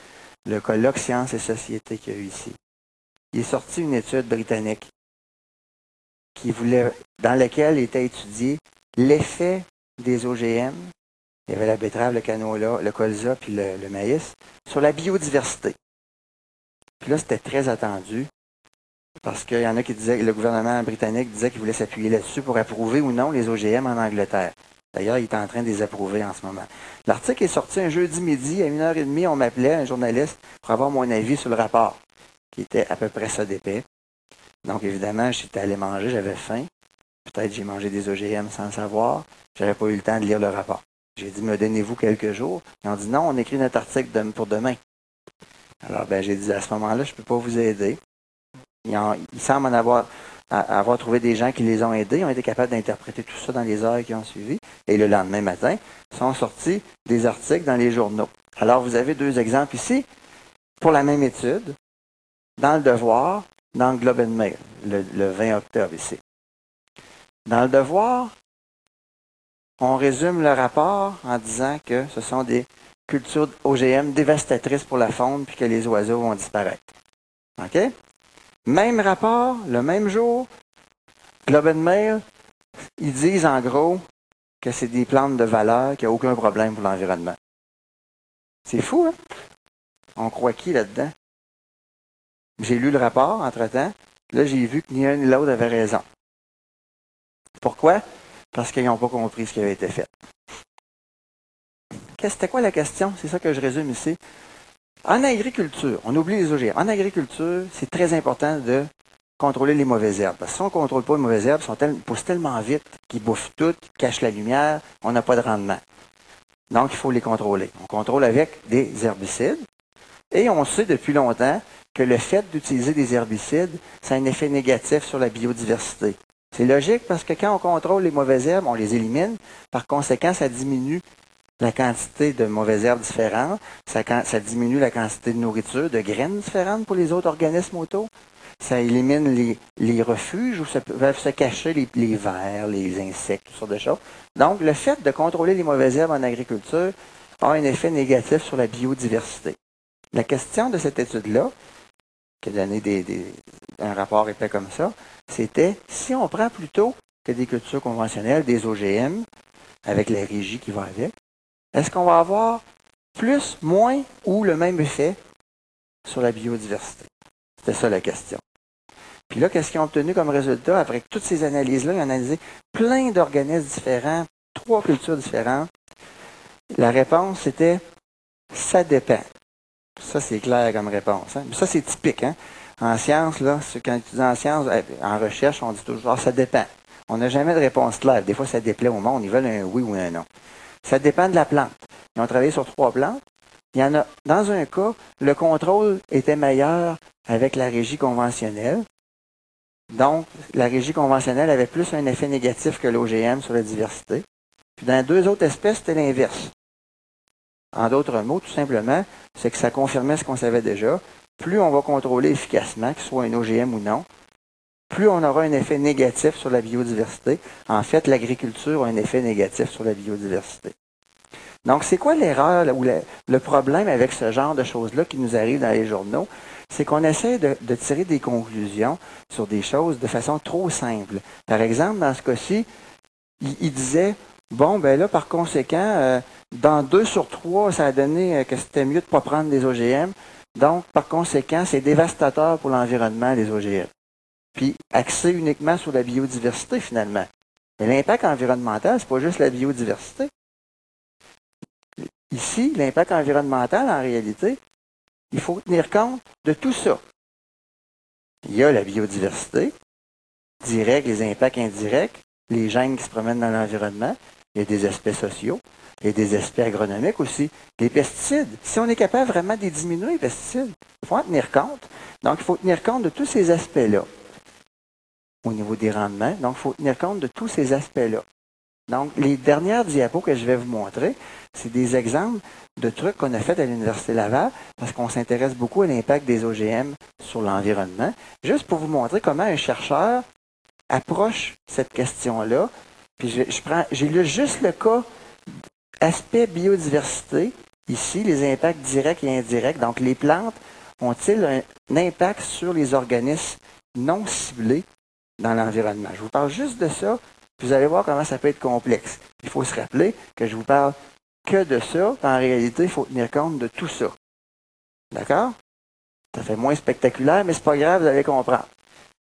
le colloque Sciences et Société qu'il y a eu ici, il est sorti une étude britannique qui voulait, dans laquelle était étudié l'effet des OGM, il y avait la betterave, le canola, le colza puis le, maïs, sur la biodiversité. Puis là, c'était très attendu parce qu'il y en a qui disaient, le gouvernement britannique disait qu'il voulait s'appuyer là-dessus pour approuver ou non les OGM en Angleterre. D'ailleurs, il est en train de les approuver en ce moment. L'article est sorti un jeudi midi, à 1h30, on m'appelait, un journaliste, pour avoir mon avis sur le rapport qui était à peu près ça d'épais. Donc, évidemment, j'étais allé manger, j'avais faim. Peut-être j'ai mangé des OGM sans le savoir. J'avais pas eu le temps de lire le rapport. J'ai dit, me donnez-vous quelques jours. Ils ont dit, non, on écrit notre article pour demain. Alors, ben, j'ai dit, à ce moment-là, je ne peux pas vous aider. Ils, semblent en avoir, trouvé des gens qui les ont aidés, ils ont été capables d'interpréter tout ça dans les heures qui ont suivi. Et le lendemain matin, sont sortis des articles dans les journaux. Alors, vous avez deux exemples ici. Pour la même étude, dans le devoir, dans le Globe and Mail, le, 20 octobre ici. Dans le devoir, on résume le rapport en disant que ce sont des cultures OGM dévastatrices pour la faune puis que les oiseaux vont disparaître. OK? Même rapport, le même jour, Globe and Mail, ils disent en gros, que c'est des plantes de valeur, qu'il n'y a aucun problème pour l'environnement. C'est fou, hein? On croit qui là-dedans? J'ai lu le rapport entre-temps. Là, j'ai vu que ni un ni l'autre avait raison. Pourquoi? Parce qu'ils n'ont pas compris ce qui avait été fait. C'était quoi la question? C'est ça que je résume ici. En agriculture, on oublie les OGM. En agriculture, c'est très important de contrôler les mauvaises herbes. Parce que si on ne contrôle pas les mauvaises herbes, elles poussent tellement vite qu'ils bouffent tout, cachent la lumière, on n'a pas de rendement. Donc, il faut les contrôler. On contrôle avec des herbicides. Et on sait depuis longtemps que le fait d'utiliser des herbicides, ça a un effet négatif sur la biodiversité. C'est logique parce que quand on contrôle les mauvaises herbes, on les élimine. Par conséquent, ça diminue la quantité de mauvaises herbes différentes, ça, diminue la quantité de nourriture, de graines différentes pour les autres organismes autour. Ça élimine les, refuges où peuvent se cacher les, les vers, les insectes, toutes sortes de choses. Donc, le fait de contrôler les mauvaises herbes en agriculture a un effet négatif sur la biodiversité. La question de cette étude-là, qui a donné des, un rapport épais comme ça, c'était si on prend plutôt que des cultures conventionnelles, des OGM, avec la régie qui va avec, est-ce qu'on va avoir plus, moins ou le même effet sur la biodiversité? C'était ça la question. Puis là, qu'est-ce qu'ils ont obtenu comme résultat? Après toutes ces analyses-là, ils ont analysé plein d'organismes différents, trois cultures différentes. La réponse, c'était ça dépend. Ça, c'est clair comme réponse. Hein. Ça, c'est typique. Hein? En science, là, quand tu dis en science, eh, en recherche, on dit toujours ça dépend. On n'a jamais de réponse claire. Des fois, ça déplaît au monde. Ils veulent un oui ou un non. Ça dépend de la plante. Ils ont travaillé sur trois plantes. Il y en a, dans un cas, le contrôle était meilleur avec la régie conventionnelle. Donc, la régie conventionnelle avait plus un effet négatif que l'OGM sur la diversité. Puis dans deux autres espèces, c'était l'inverse. En d'autres mots, tout simplement, c'est que ça confirmait ce qu'on savait déjà. Plus on va contrôler efficacement, que ce soit un OGM ou non, plus on aura un effet négatif sur la biodiversité. En fait, l'agriculture a un effet négatif sur la biodiversité. Donc, c'est quoi l'erreur ou le, problème avec ce genre de choses-là qui nous arrive dans les journaux? C'est qu'on essaie de, tirer des conclusions sur des choses de façon trop simple. Par exemple, dans ce cas-ci, il, disait, bon, ben là, par conséquent, euh, dans deux sur trois, ça a donné euh, que c'était mieux de ne pas prendre des OGM. Donc, par conséquent, c'est dévastateur pour l'environnement, les OGM puis axé uniquement sur la biodiversité finalement. Mais l'impact environnemental, c'est pas juste la biodiversité. Ici, l'impact environnemental, en réalité, il faut tenir compte de tout ça. Il y a la biodiversité, direct, les impacts indirects, les gènes qui se promènent dans l'environnement, il y a des aspects sociaux, il y a des aspects agronomiques aussi. Les pesticides, si on est capable vraiment de diminuer, les pesticides, il faut en tenir compte. Donc, il faut tenir compte de tous ces aspects-là au niveau des rendements. Donc, il faut tenir compte de tous ces aspects-là. Donc, les dernières diapos que je vais vous montrer, c'est des exemples de trucs qu'on a fait à l'Université Laval parce qu'on s'intéresse beaucoup à l'impact des OGM sur l'environnement. Juste pour vous montrer comment un chercheur approche cette question-là. Puis je, prends, j'ai lu juste le cas aspect biodiversité. Ici, les impacts directs et indirects. Donc, les plantes ont-ils un impact sur les organismes non ciblés? Dans l'environnement. Je vous parle juste de ça, vous allez voir comment ça peut être complexe. Il faut se rappeler que je vous parle que de ça. En réalité, il faut tenir compte de tout ça. D'accord? Ça fait moins spectaculaire, mais c'est pas grave, vous allez comprendre.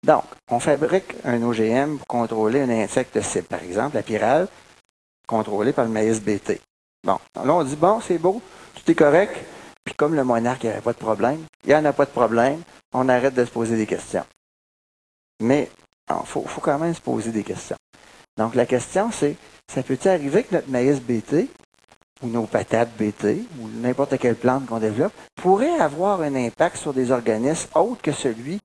Donc, on fabrique un OGM pour contrôler un insecte cible, par exemple, la pyrale, contrôlée par le maïs BT. Bon, là, on dit, bon, c'est beau, tout est correct. Puis comme le monarque, il n'y avait pas de problème, il n'y en a pas de problème, on arrête de se poser des questions. Mais il faut, quand même se poser des questions. Donc, la question, c'est, ça peut-il arriver que notre maïs BT, ou nos patates BT, ou n'importe quelle plante qu'on développe, pourrait avoir un impact sur des organismes autres que celui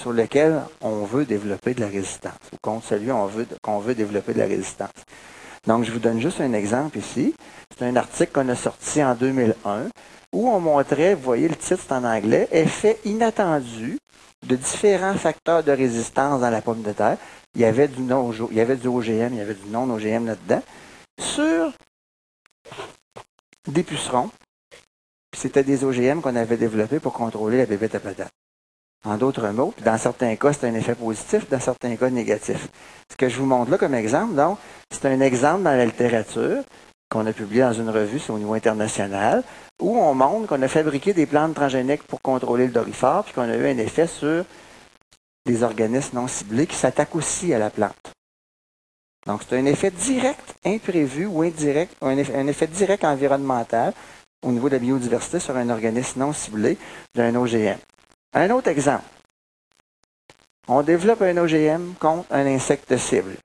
sur lequel on veut développer de la résistance, ou contre celui qu'on veut, veut développer de la résistance? Donc, je vous donne juste un exemple ici. C'est un article qu'on a sorti en 2001 où on montrait, vous voyez le titre en anglais, effet inattendu de différents facteurs de résistance dans la pomme de terre. Il y avait du, non, il y avait du OGM, il y avait du non-OGM là-dedans, sur des pucerons. C'était des OGM qu'on avait développés pour contrôler la bébête à patate. En d'autres mots, dans certains cas, c'est un effet positif, dans certains cas, négatif. Ce que je vous montre là comme exemple, donc, c'est un exemple dans la littérature qu'on a publié dans une revue, c'est au niveau international, où on montre qu'on a fabriqué des plantes transgéniques pour contrôler le dorifort, puis qu'on a eu un effet sur des organismes non ciblés qui s'attaquent aussi à la plante. Donc, c'est un effet direct, imprévu ou indirect, un effet, un effet direct environnemental au niveau de la biodiversité sur un organisme non ciblé d'un OGM. Un autre exemple. On développe un OGM contre un insecte cible.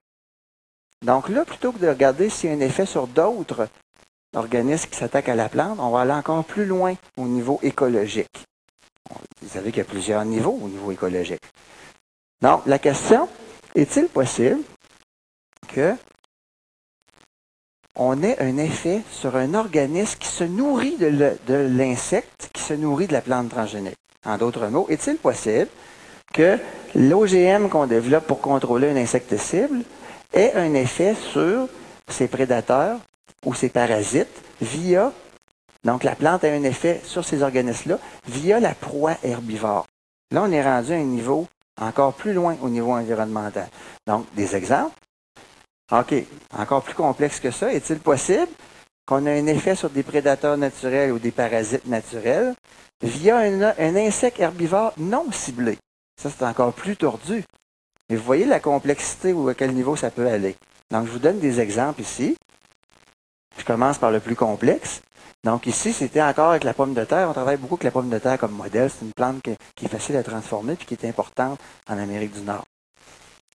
Donc là, plutôt que de regarder s'il y a un effet sur d'autres organismes qui s'attaquent à la plante, on va aller encore plus loin au niveau écologique. Vous savez qu'il y a plusieurs niveaux au niveau écologique. Donc, la question, est-il possible que on ait un effet sur un organisme qui se nourrit de l'insecte, qui se nourrit de la plante transgénique? En d'autres mots, est-il possible que l'OGM qu'on développe pour contrôler un insecte cible ait un effet sur ses prédateurs ou ses parasites via, donc la plante a un effet sur ces organismes-là via la proie herbivore. Là, on est rendu à un niveau encore plus loin au niveau environnemental. Donc, des exemples. OK, encore plus complexe que ça. Est-il possible qu'on ait un effet sur des prédateurs naturels ou des parasites naturels via un, un insecte herbivore non ciblé? Ça, c'est encore plus tordu. Mais vous voyez la complexité ou à quel niveau ça peut aller. Donc, je vous donne des exemples ici. Je commence par le plus complexe. Donc, ici, c'était encore avec la pomme de terre. On travaille beaucoup avec la pomme de terre comme modèle. C'est une plante qui est facile à transformer et qui est importante en Amérique du Nord.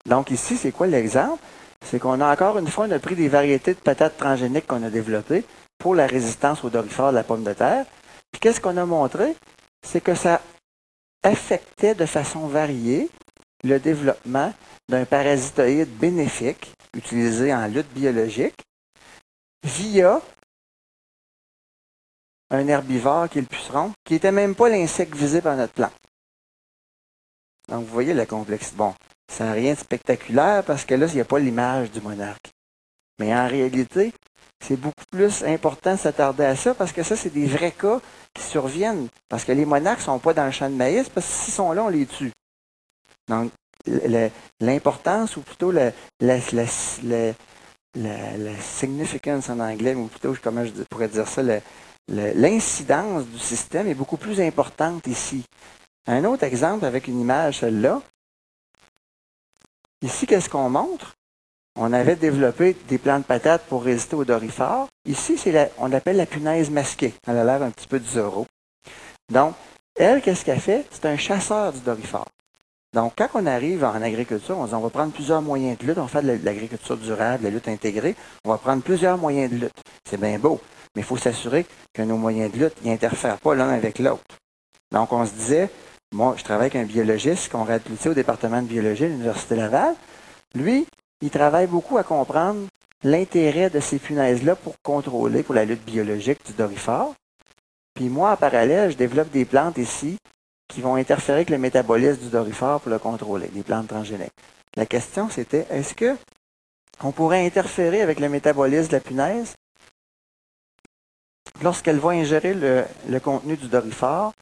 Donc, ici, c'est quoi l'exemple? C'est qu'on a encore une fois, on a pris des variétés de patates transgéniques qu'on a développées pour la résistance aux dorifores de la pomme de terre. Puis, qu'est-ce qu'on a montré? C'est que ça affectait de façon variée le développement d'un parasitoïde bénéfique utilisé en lutte biologique via un herbivore qui est le puceron, qui n'était même pas l'insecte visé par notre plan. Donc, vous voyez la complexité. Bon, ça n'a rien de spectaculaire parce que là, il n'y a pas l'image du monarque. Mais en réalité, c'est beaucoup plus important de s'attarder à ça parce que ça, c'est des vrais cas qui surviennent. Parce que les monarques ne sont pas dans le champ de maïs parce que s'ils sont là, on les tue. Donc, l'importance, ou plutôt la, la, significance en anglais, ou plutôt, comment je pourrais dire ça, l'incidence du système est beaucoup plus importante ici. Un autre exemple avec une image, celle-là. Ici, qu'est-ce qu'on montre? On avait développé des plants de patates pour résister aux dorifores. Ici, on appelle la punaise masquée. Elle a l'air un petit peu du zéro. Donc, elle, qu'est-ce qu'elle fait? C'est un chasseur du dorifore. Donc, quand on arrive en agriculture, on dit on va prendre plusieurs moyens de lutte. On fait de l'agriculture durable, de la lutte intégrée. On va prendre plusieurs moyens de lutte. C'est bien beau, mais il faut s'assurer que nos moyens de lutte n'interfèrent pas l'un avec l'autre. Donc, on se disait, moi, je travaille avec un biologiste qu'on recruté au département de biologie à l'Université Laval. Lui, il travaille beaucoup à comprendre l'intérêt de ces punaises-là pour contrôler, pour la lutte biologique du dorifort. Puis moi, en parallèle, je développe des plantes ici qui vont interférer avec le métabolisme du dorifort pour le contrôler, des plantes transgéniques. La question, c'était, est-ce que on pourrait interférer avec le métabolisme de la punaise lorsqu'elle va ingérer le, contenu du dorifort,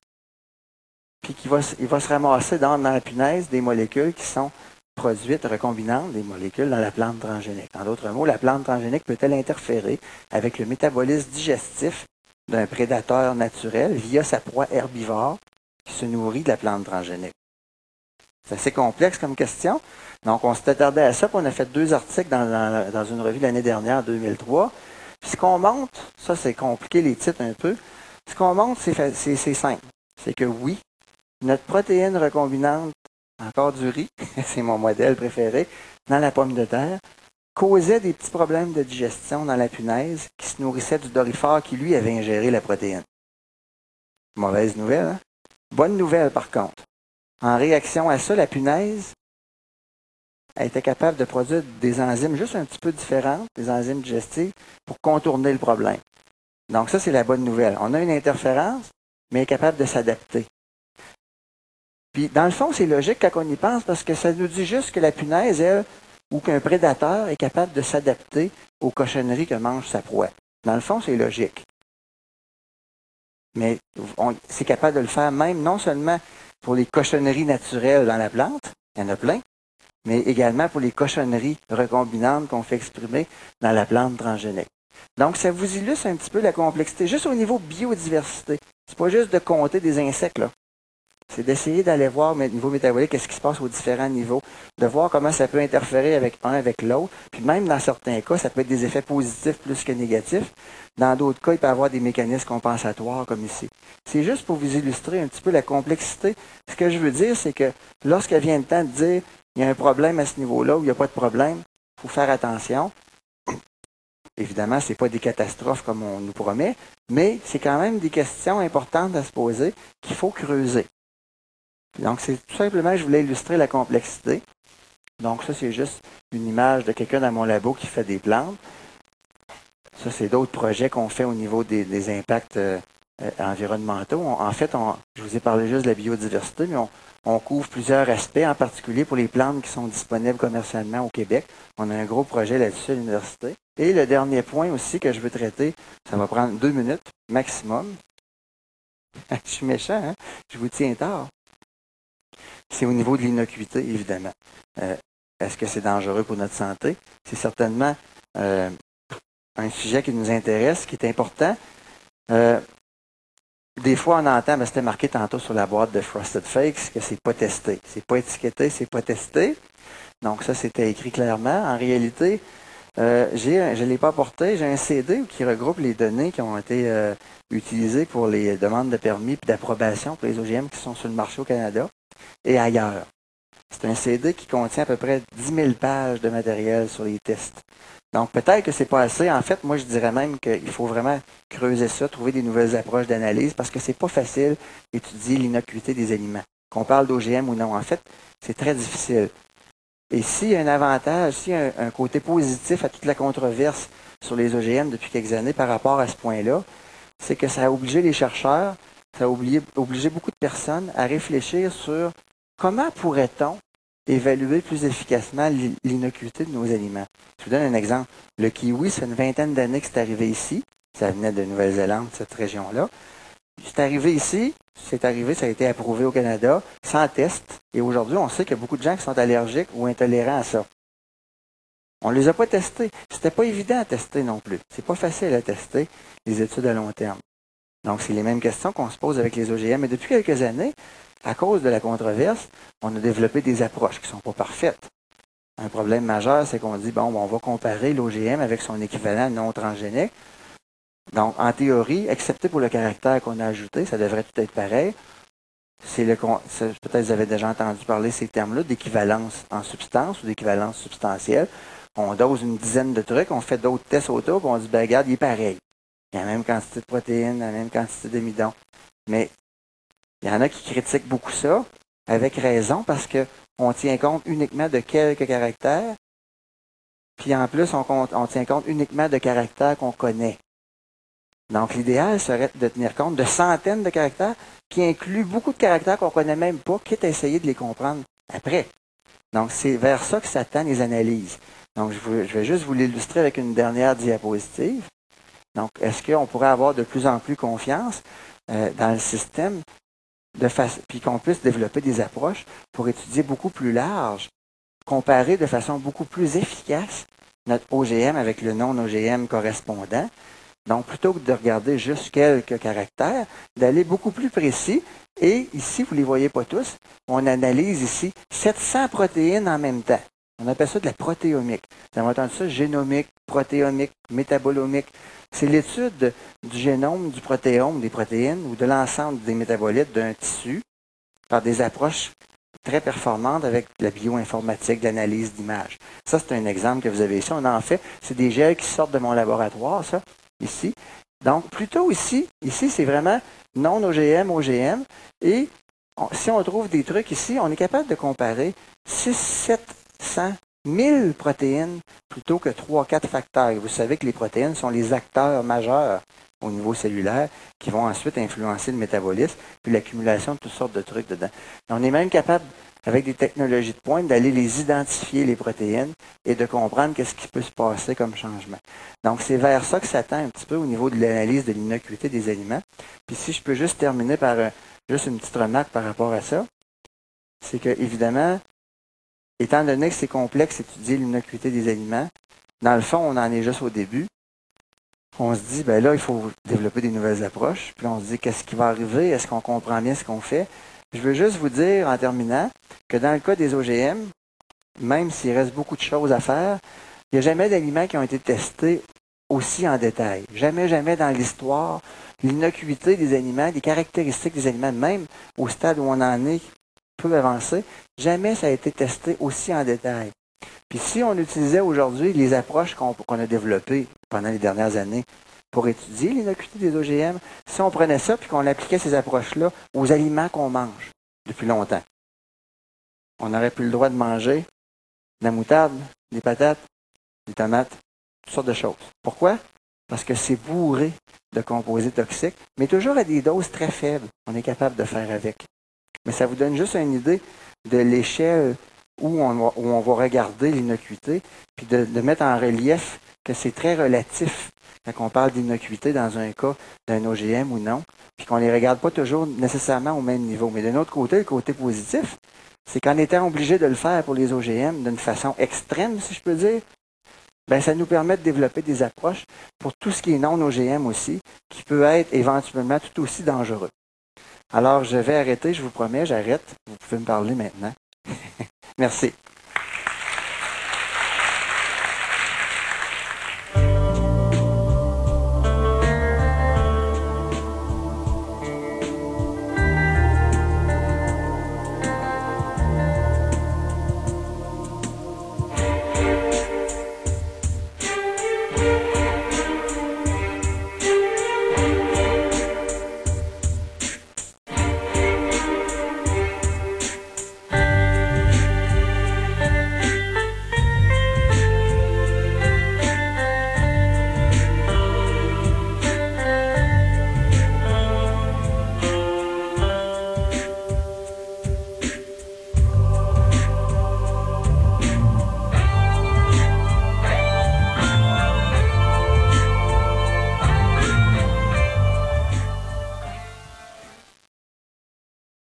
puis qu'il va, il va se ramasser dans, la punaise des molécules qui sont produites recombinantes des molécules dans la plante transgénique? En d'autres mots, la plante transgénique peut-elle interférer avec le métabolisme digestif d'un prédateur naturel via sa proie herbivore qui se nourrit de la plante transgénique? C'est assez complexe comme question. Donc, on s'est attardé à ça, puis on a fait deux articles dans, une revue l'année dernière, 2003. Puis ce qu'on montre, ça c'est compliqué les titres un peu, ce qu'on montre, c'est simple. C'est que oui, notre protéine recombinante, encore du riz, <laughs> c'est mon modèle préféré, dans la pomme de terre, causait des petits problèmes de digestion dans la punaise qui se nourrissait du dorifort qui, lui, avait ingéré la protéine. Mauvaise nouvelle, hein? Bonne nouvelle, par contre. En réaction à ça, la punaise elle était capable de produire des enzymes juste un petit peu différentes, des enzymes digestives, pour contourner le problème. Donc ça, c'est la bonne nouvelle. On a une interférence, mais elle est capable de s'adapter. Puis, dans le fond, c'est logique quand on y pense, parce que ça nous dit juste que la punaise, elle, ou qu'un prédateur est capable de s'adapter aux cochonneries que mange sa proie. Dans le fond, c'est logique. Mais c'est capable de le faire même non seulement pour les cochonneries naturelles dans la plante, il y en a plein, mais également pour les cochonneries recombinantes qu'on fait exprimer dans la plante transgénique. Donc, ça vous illustre un petit peu la complexité, juste au niveau biodiversité. C'est pas juste de compter des insectes, là. C'est d'essayer d'aller voir au niveau métabolique qu'est-ce qui se passe aux différents niveaux, de voir comment ça peut interférer avec un avec l'autre. Puis même dans certains cas, ça peut être des effets positifs plus que négatifs. Dans d'autres cas, il peut y avoir des mécanismes compensatoires comme ici. C'est juste pour vous illustrer un petit peu la complexité. Ce que je veux dire, c'est que lorsqu'il vient le temps de dire il y a un problème à ce niveau-là ou il n'y a pas de problème, il faut faire attention. Évidemment, ce n'est pas des catastrophes comme on nous promet, mais c'est quand même des questions importantes à se poser qu'il faut creuser. Donc, c'est tout simplement, je voulais illustrer la complexité. Donc, ça, c'est juste une image de quelqu'un dans mon labo qui fait des plantes. Ça, c'est d'autres projets qu'on fait au niveau des, impacts euh, euh, environnementaux. en fait, je vous ai parlé juste de la biodiversité, mais on, on, couvre plusieurs aspects, en particulier pour les plantes qui sont disponibles commercialement au Québec. On a un gros projet là-dessus à l'université. Et le dernier point aussi que je veux traiter, ça va prendre deux minutes maximum. <laughs> je suis méchant, hein? Je vous tiens tard. C'est au niveau de l'innocuité, évidemment. Euh, est-ce que c'est dangereux pour notre santé? C'est certainement euh, un sujet qui nous intéresse, qui est important. Euh, des fois, on entend, ben, c'était marqué tantôt sur la boîte de Frosted Fakes que c'est pas testé. C'est pas étiqueté, c'est pas testé. Donc ça, c'était écrit clairement. En réalité, je ne l'ai pas apporté. J'ai un CD qui regroupe les données qui ont été utilisées pour les demandes de permis et d'approbation pour les OGM qui sont sur le marché au Canada et ailleurs. C'est un CD qui contient à peu près 10 000 pages de matériel sur les tests. Donc peut-être que c'est pas assez. En fait, moi je dirais même qu'il faut vraiment creuser ça, trouver des nouvelles approches d'analyse parce que c'est pas facile d'étudier l'innocuité des aliments. Qu'on parle d'OGM ou non, en fait, c'est très difficile. Et s'il y a un avantage, s'il y a un, côté positif à toute la controverse sur les OGM depuis quelques années par rapport à ce point-là, c'est que ça a obligé les chercheurs, ça a obligé, beaucoup de personnes à réfléchir sur comment pourrait-on évaluer plus efficacement l'innocuité de nos aliments. Je vous donne un exemple. Le kiwi, c'est une vingtaine d'années que c'est arrivé ici. Ça venait de Nouvelle-Zélande, cette région-là. C'est arrivé ici, c'est arrivé, ça a été approuvé au Canada, sans test. Et aujourd'hui, on sait qu'il y a beaucoup de gens qui sont allergiques ou intolérants à ça. On ne les a pas testés. C'était pas évident à tester non plus. C'est pas facile à tester les études à long terme. Donc, c'est les mêmes questions qu'on se pose avec les OGM. Et depuis quelques années, à cause de la controverse, on a développé des approches qui ne sont pas parfaites. Un problème majeur, c'est qu'on dit, bon, on va comparer l'OGM avec son équivalent non transgénique. Donc, en théorie, excepté pour le caractère qu'on a ajouté, ça devrait tout être pareil. Peut-être vous avez déjà entendu parler ces termes-là d'équivalence en substance ou d'équivalence substantielle. On dose une dizaine de trucs, on fait d'autres tests autour, puis on dit ben regarde, il est pareil. La même quantité de protéines, la même quantité d'amidon. Mais il y en a qui critiquent beaucoup ça, avec raison, parce qu'on tient compte uniquement de quelques caractères, puis en plus, on, on tient compte uniquement de caractères qu'on connaît. Donc, l'idéal serait de tenir compte de centaines de caractères qui incluent beaucoup de caractères qu'on ne connaît même pas, quitte à essayer de les comprendre après. Donc, c'est vers ça que s'attendent les analyses. Donc, je, vais juste vous l'illustrer avec une dernière diapositive. Donc, est-ce qu'on pourrait avoir de plus en plus confiance euh, dans le système, de puis qu'on puisse développer des approches pour étudier beaucoup plus large, comparer de façon beaucoup plus efficace notre OGM avec le non-OGM correspondant, donc, plutôt que de regarder juste quelques caractères, d'aller beaucoup plus précis. Et ici, vous ne les voyez pas tous, on analyse ici 700 protéines en même temps. On appelle ça de la protéomique. Vous avez entendu ça? Génomique, protéomique, métabolomique. C'est l'étude du génome, du protéome, des protéines ou de l'ensemble des métabolites d'un tissu par des approches très performantes avec la bioinformatique, l'analyse d'images. Ça, c'est un exemple que vous avez ici. On en fait. C'est des gels qui sortent de mon laboratoire, ça ici. Donc, plutôt ici, ici, c'est vraiment non OGM, OGM. Et si on trouve des trucs ici, on est capable de comparer 6, 700, 1000 protéines plutôt que 3, 4 facteurs. vous savez que les protéines sont les acteurs majeurs au niveau cellulaire qui vont ensuite influencer le métabolisme puis l'accumulation de toutes sortes de trucs dedans. On est même capable avec des technologies de pointe, d'aller les identifier, les protéines, et de comprendre qu'est-ce qui peut se passer comme changement. Donc, c'est vers ça que ça tend un petit peu au niveau de l'analyse de l'innocuité des aliments. Puis si je peux juste terminer par Juste une petite remarque par rapport à ça. C'est que, évidemment, étant donné que c'est complexe étudier l'innocuité des aliments, dans le fond, on en est juste au début. On se dit, ben là, il faut développer des nouvelles approches. Puis on se dit, qu'est-ce qui va arriver? Est-ce qu'on comprend bien ce qu'on fait? Je veux juste vous dire, en terminant, que dans le cas des OGM, même s'il reste beaucoup de choses à faire, il n'y a jamais d'aliments qui ont été testés aussi en détail. Jamais, jamais dans l'histoire, l'innocuité des aliments, les caractéristiques des aliments, même au stade où on en est peu avancé, jamais ça a été testé aussi en détail. Puis si on utilisait aujourd'hui les approches qu'on a développées pendant les dernières années pour étudier l'innocuité des OGM, si on prenait ça puis qu'on appliquait ces approches-là aux aliments qu'on mange depuis longtemps, on n'aurait plus le droit de manger de la moutarde, des patates, des tomates, toutes sortes de choses. Pourquoi? Parce que c'est bourré de composés toxiques, mais toujours à des doses très faibles. On est capable de faire avec. Mais ça vous donne juste une idée de l'échelle où on, va, regarder l'innocuité, puis de, de, mettre en relief que c'est très relatif quand on parle d'innocuité dans un cas d'un OGM ou non, puis qu'on ne les regarde pas toujours nécessairement au même niveau. Mais d'un autre côté, le côté positif, c'est qu'en étant obligé de le faire pour les OGM d'une façon extrême, si je peux dire, ben, ça nous permet de développer des approches pour tout ce qui est non OGM aussi, qui peut être éventuellement tout aussi dangereux. Alors, je vais arrêter, je vous promets, j'arrête. Vous pouvez me parler maintenant. <laughs> Merci.